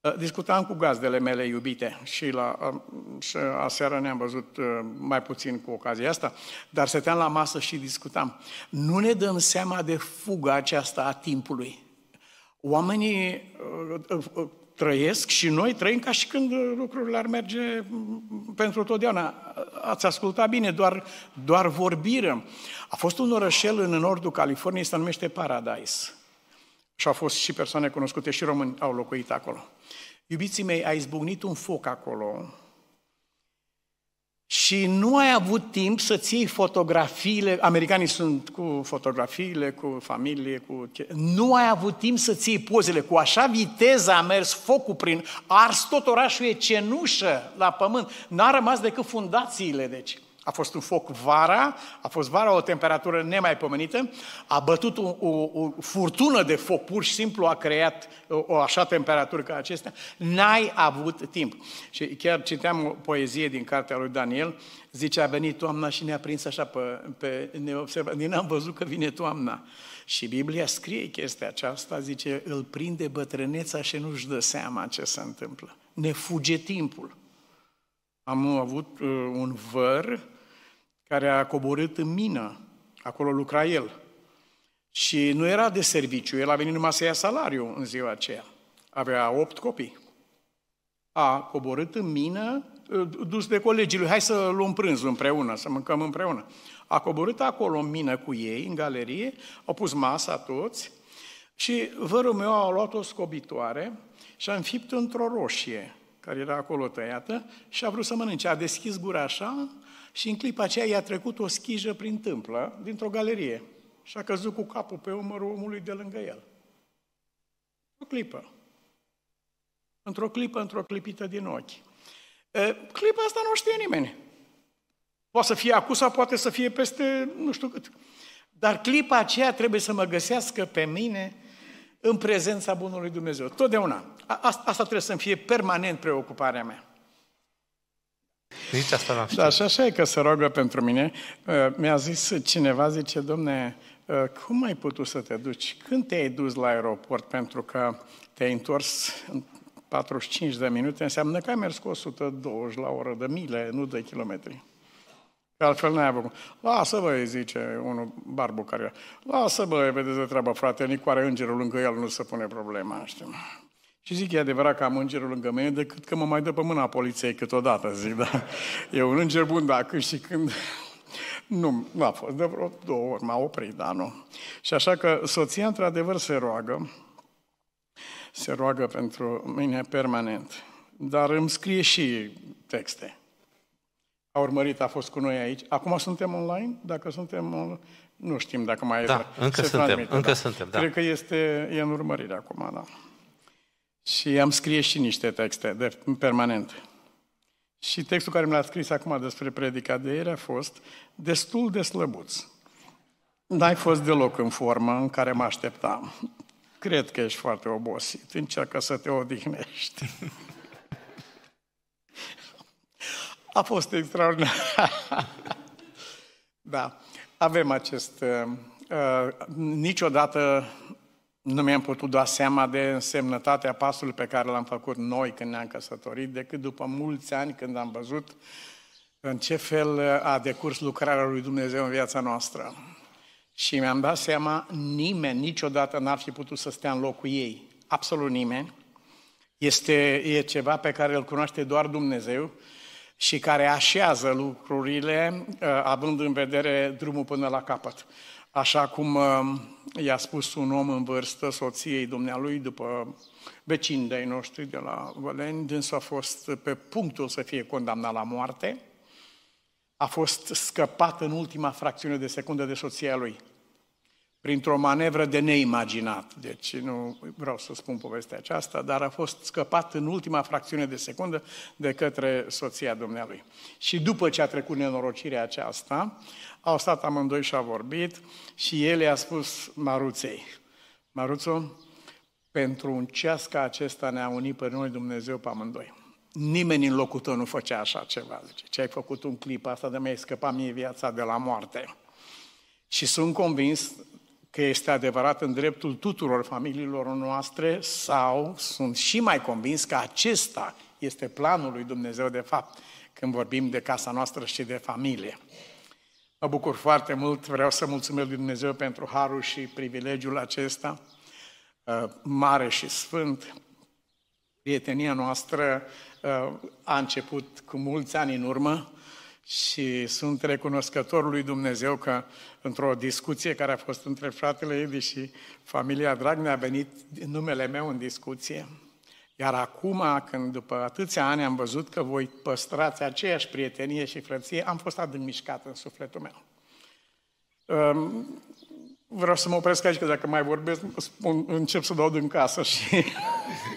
Uh, discutam cu gazdele mele iubite și, la, uh, și aseară ne-am văzut uh, mai puțin cu ocazia asta, dar stăteam la masă și discutam. Nu ne dăm seama de fuga aceasta a timpului. Oamenii trăiesc și noi trăim ca și când lucrurile ar merge pentru totdeauna. Ați ascultat bine, doar, doar vorbire. A fost un orășel în nordul Californiei, se numește Paradise. Și au fost și persoane cunoscute, și români au locuit acolo. Iubiții mei, a izbucnit un foc acolo și nu ai avut timp să-ți iei fotografiile, americanii sunt cu fotografiile, cu familie, cu... Nu ai avut timp să-ți iei pozele, cu așa viteză a mers focul prin ars, tot orașul e cenușă la pământ, n-a rămas decât fundațiile, deci. A fost un foc vara, a fost vara o temperatură nemaipomenită, a bătut o, o, o furtună de foc, pur și simplu a creat o, o așa temperatură ca acestea, n-ai avut timp. Și chiar citeam o poezie din cartea lui Daniel, zice, a venit toamna și ne-a prins așa pe, pe ne observa, n-am văzut că vine toamna. Și Biblia scrie chestia aceasta, zice, îl prinde bătrâneța și nu-și dă seama ce se întâmplă. Ne fuge timpul. Am avut uh, un văr care a coborât în mină. Acolo lucra el. Și nu era de serviciu, el a venit numai să ia salariu în ziua aceea. Avea opt copii. A coborât în mină, uh, dus de colegii lui, hai să luăm prânzul împreună, să mâncăm împreună. A coborât acolo în mină cu ei, în galerie, au pus masa toți și vărul meu a luat o scobitoare și a înfipt într-o roșie care era acolo tăiată, și a vrut să mănânce. A deschis gura așa și în clipa aceea i-a trecut o schijă prin tâmplă, dintr-o galerie. Și a căzut cu capul pe umărul omului de lângă el. O clipă. Într-o clipă, într-o clipită din ochi. E, clipa asta nu știe nimeni. Poate să fie acum sau poate să fie peste nu știu cât. Dar clipa aceea trebuie să mă găsească pe mine în prezența Bunului Dumnezeu. Totdeauna. Asta, asta trebuie să-mi fie permanent preocuparea mea. Zici asta la Da, și așa e că se roagă pentru mine. Uh, mi-a zis cineva, zice, domne, uh, cum ai putut să te duci? Când te-ai dus la aeroport? Pentru că te-ai întors în 45 de minute, înseamnă că ai mers cu 120 la oră de mile, nu de kilometri. Pe altfel n-ai avut. Lasă băi, zice unul barbu care. Lasă băi, vedeți de treabă, frate, nici are îngerul lângă el, nu se pune problema, știu. Și zic, e adevărat că am îngerul lângă mine, decât că mă mai dă pe mâna poliției câteodată, zic, da. E un înger bun, da, când și când... Nu, nu a fost, de vreo două ori m-a oprit, da, nu. Și așa că soția, într-adevăr, se roagă, se roagă pentru mine permanent, dar îmi scrie și texte. A urmărit, a fost cu noi aici. Acum suntem online? Dacă suntem nu știm dacă mai da, e. încă suntem, transmite, încă da. suntem, da. Cred că este, e în urmărire acum, da. Și am scrie și niște texte de permanent. Și textul care mi l-a scris acum despre predica de ieri a fost destul de slăbuț. N-ai fost deloc în formă în care mă așteptam. Cred că ești foarte obosit. Încearcă să te odihnești. A fost extraordinar. da, avem acest... Uh, uh, niciodată nu mi-am putut da seama de însemnătatea pasului pe care l-am făcut noi când ne-am căsătorit, decât după mulți ani când am văzut în ce fel a decurs lucrarea lui Dumnezeu în viața noastră. Și mi-am dat seama, nimeni niciodată n-ar fi putut să stea în locul ei. Absolut nimeni. Este e ceva pe care îl cunoaște doar Dumnezeu și care așează lucrurile uh, având în vedere drumul până la capăt. Așa cum uh, i-a spus un om în vârstă soției dumnealui după vecinii de noștri de la Văleni, dânsul a fost pe punctul să fie condamnat la moarte, a fost scăpat în ultima fracțiune de secundă de soția lui printr-o manevră de neimaginat. Deci nu vreau să spun povestea aceasta, dar a fost scăpat în ultima fracțiune de secundă de către soția dumnealui. Și după ce a trecut nenorocirea aceasta, au stat amândoi și a vorbit și el i-a spus Maruței, Maruțo, pentru un ceas ca acesta ne-a unit pe noi Dumnezeu pe amândoi. Nimeni în locul tău nu făcea așa ceva. Zice, ce ai făcut un clip asta de mi-ai scăpat mie viața de la moarte. Și sunt convins, că este adevărat în dreptul tuturor familiilor noastre sau sunt și mai convins că acesta este planul lui Dumnezeu de fapt când vorbim de casa noastră și de familie. Mă bucur foarte mult, vreau să mulțumesc lui Dumnezeu pentru harul și privilegiul acesta, uh, mare și sfânt. Prietenia noastră uh, a început cu mulți ani în urmă, și sunt recunoscător lui Dumnezeu că într-o discuție care a fost între fratele Edi și familia Dragnea a venit numele meu în discuție. Iar acum, când după atâția ani am văzut că voi păstrați aceeași prietenie și frăție, am fost adânc mișcat în sufletul meu. Vreau să mă opresc aici, că dacă mai vorbesc, spun, încep să dau din casă și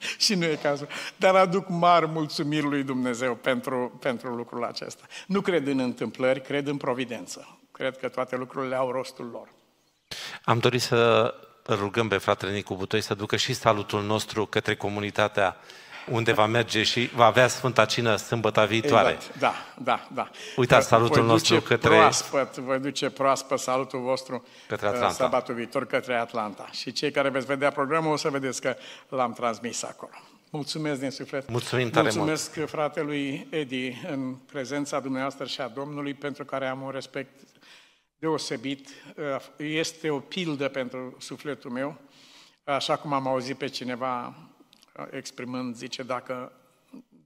și nu e cazul. Dar aduc mari mulțumiri lui Dumnezeu pentru, pentru lucrul acesta. Nu cred în întâmplări, cred în providență. Cred că toate lucrurile au rostul lor. Am dorit să rugăm pe fratele Nicu Butoi să ducă și salutul nostru către comunitatea unde va merge și va avea Sfânta Cină sâmbătă viitoare. Exact. Da, da, da. Uitați salutul nostru către... Proaspăt, voi duce proaspăt salutul vostru către uh, Atlanta. sabatul viitor către Atlanta. Și cei care veți vedea programul o să vedeți că l-am transmis acolo. Mulțumesc din suflet. Mulțumim tare Mulțumesc mult. fratelui Edi în prezența dumneavoastră și a Domnului pentru care am un respect deosebit. Uh, este o pildă pentru sufletul meu, așa cum am auzit pe cineva exprimând, zice, dacă,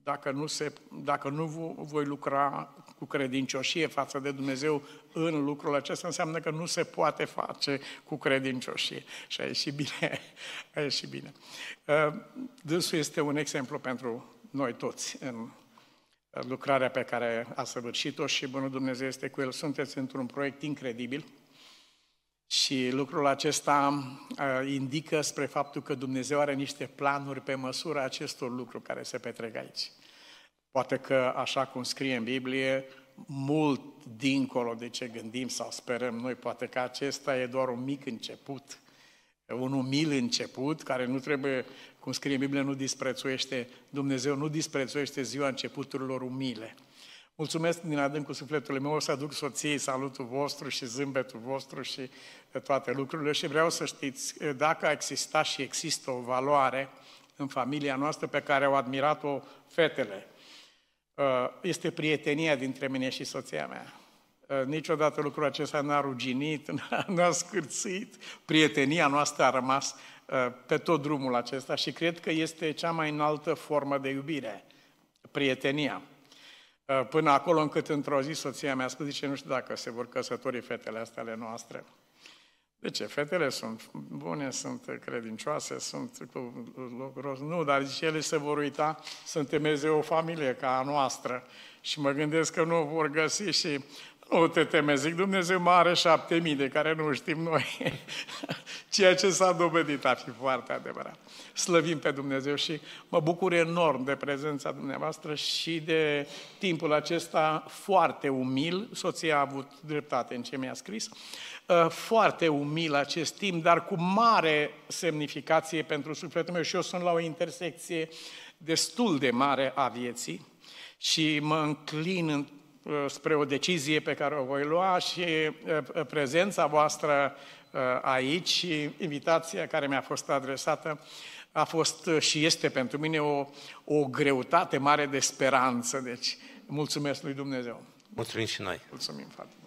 dacă, nu se, dacă nu voi lucra cu credincioșie față de Dumnezeu în lucrul acesta, înseamnă că nu se poate face cu credincioșie. Și a ieșit bine. A ieșit bine. Uh, dânsul este un exemplu pentru noi toți în lucrarea pe care a săvârșit-o și Bunul Dumnezeu este cu el. Sunteți într-un proiect incredibil și lucrul acesta uh, indică spre faptul că Dumnezeu are niște planuri pe măsura acestor lucruri care se petrec aici. Poate că, așa cum scrie în Biblie, mult dincolo de ce gândim sau sperăm noi, poate că acesta e doar un mic început, un umil început, care nu trebuie, cum scrie în Biblie, nu disprețuiește, Dumnezeu nu disprețuiește ziua începuturilor umile. Mulțumesc din adâncul sufletului meu, o să aduc soției salutul vostru și zâmbetul vostru și toate lucrurile și vreau să știți, dacă a existat și există o valoare în familia noastră pe care au admirat-o fetele, este prietenia dintre mine și soția mea. Niciodată lucrul acesta n-a ruginit, n-a scârțit, prietenia noastră a rămas pe tot drumul acesta și cred că este cea mai înaltă formă de iubire, prietenia. Până acolo încât într-o zi soția mea a spus, zice, nu știu dacă se vor căsători fetele astea ale noastre. De ce? Fetele sunt bune, sunt credincioase, sunt cu lucruri. Nu, dar zice, ele se vor uita să întemeze o familie ca a noastră. Și mă gândesc că nu o vor găsi și nu te teme, zic, Dumnezeu mare șapte mii de care nu știm noi. Ceea ce s-a dovedit a fi foarte adevărat. Slăvim pe Dumnezeu și mă bucur enorm de prezența dumneavoastră și de timpul acesta foarte umil. Soția a avut dreptate în ce mi-a scris. Uh, foarte umil acest timp, dar cu mare semnificație pentru sufletul meu și eu sunt la o intersecție destul de mare a vieții și mă înclin în Uh, spre o decizie pe care o voi lua și uh, prezența voastră uh, aici și invitația care mi-a fost adresată a fost și este pentru mine o, o greutate mare de speranță. Deci, mulțumesc lui Dumnezeu. Mulțumim și noi. Mulțumim, frate.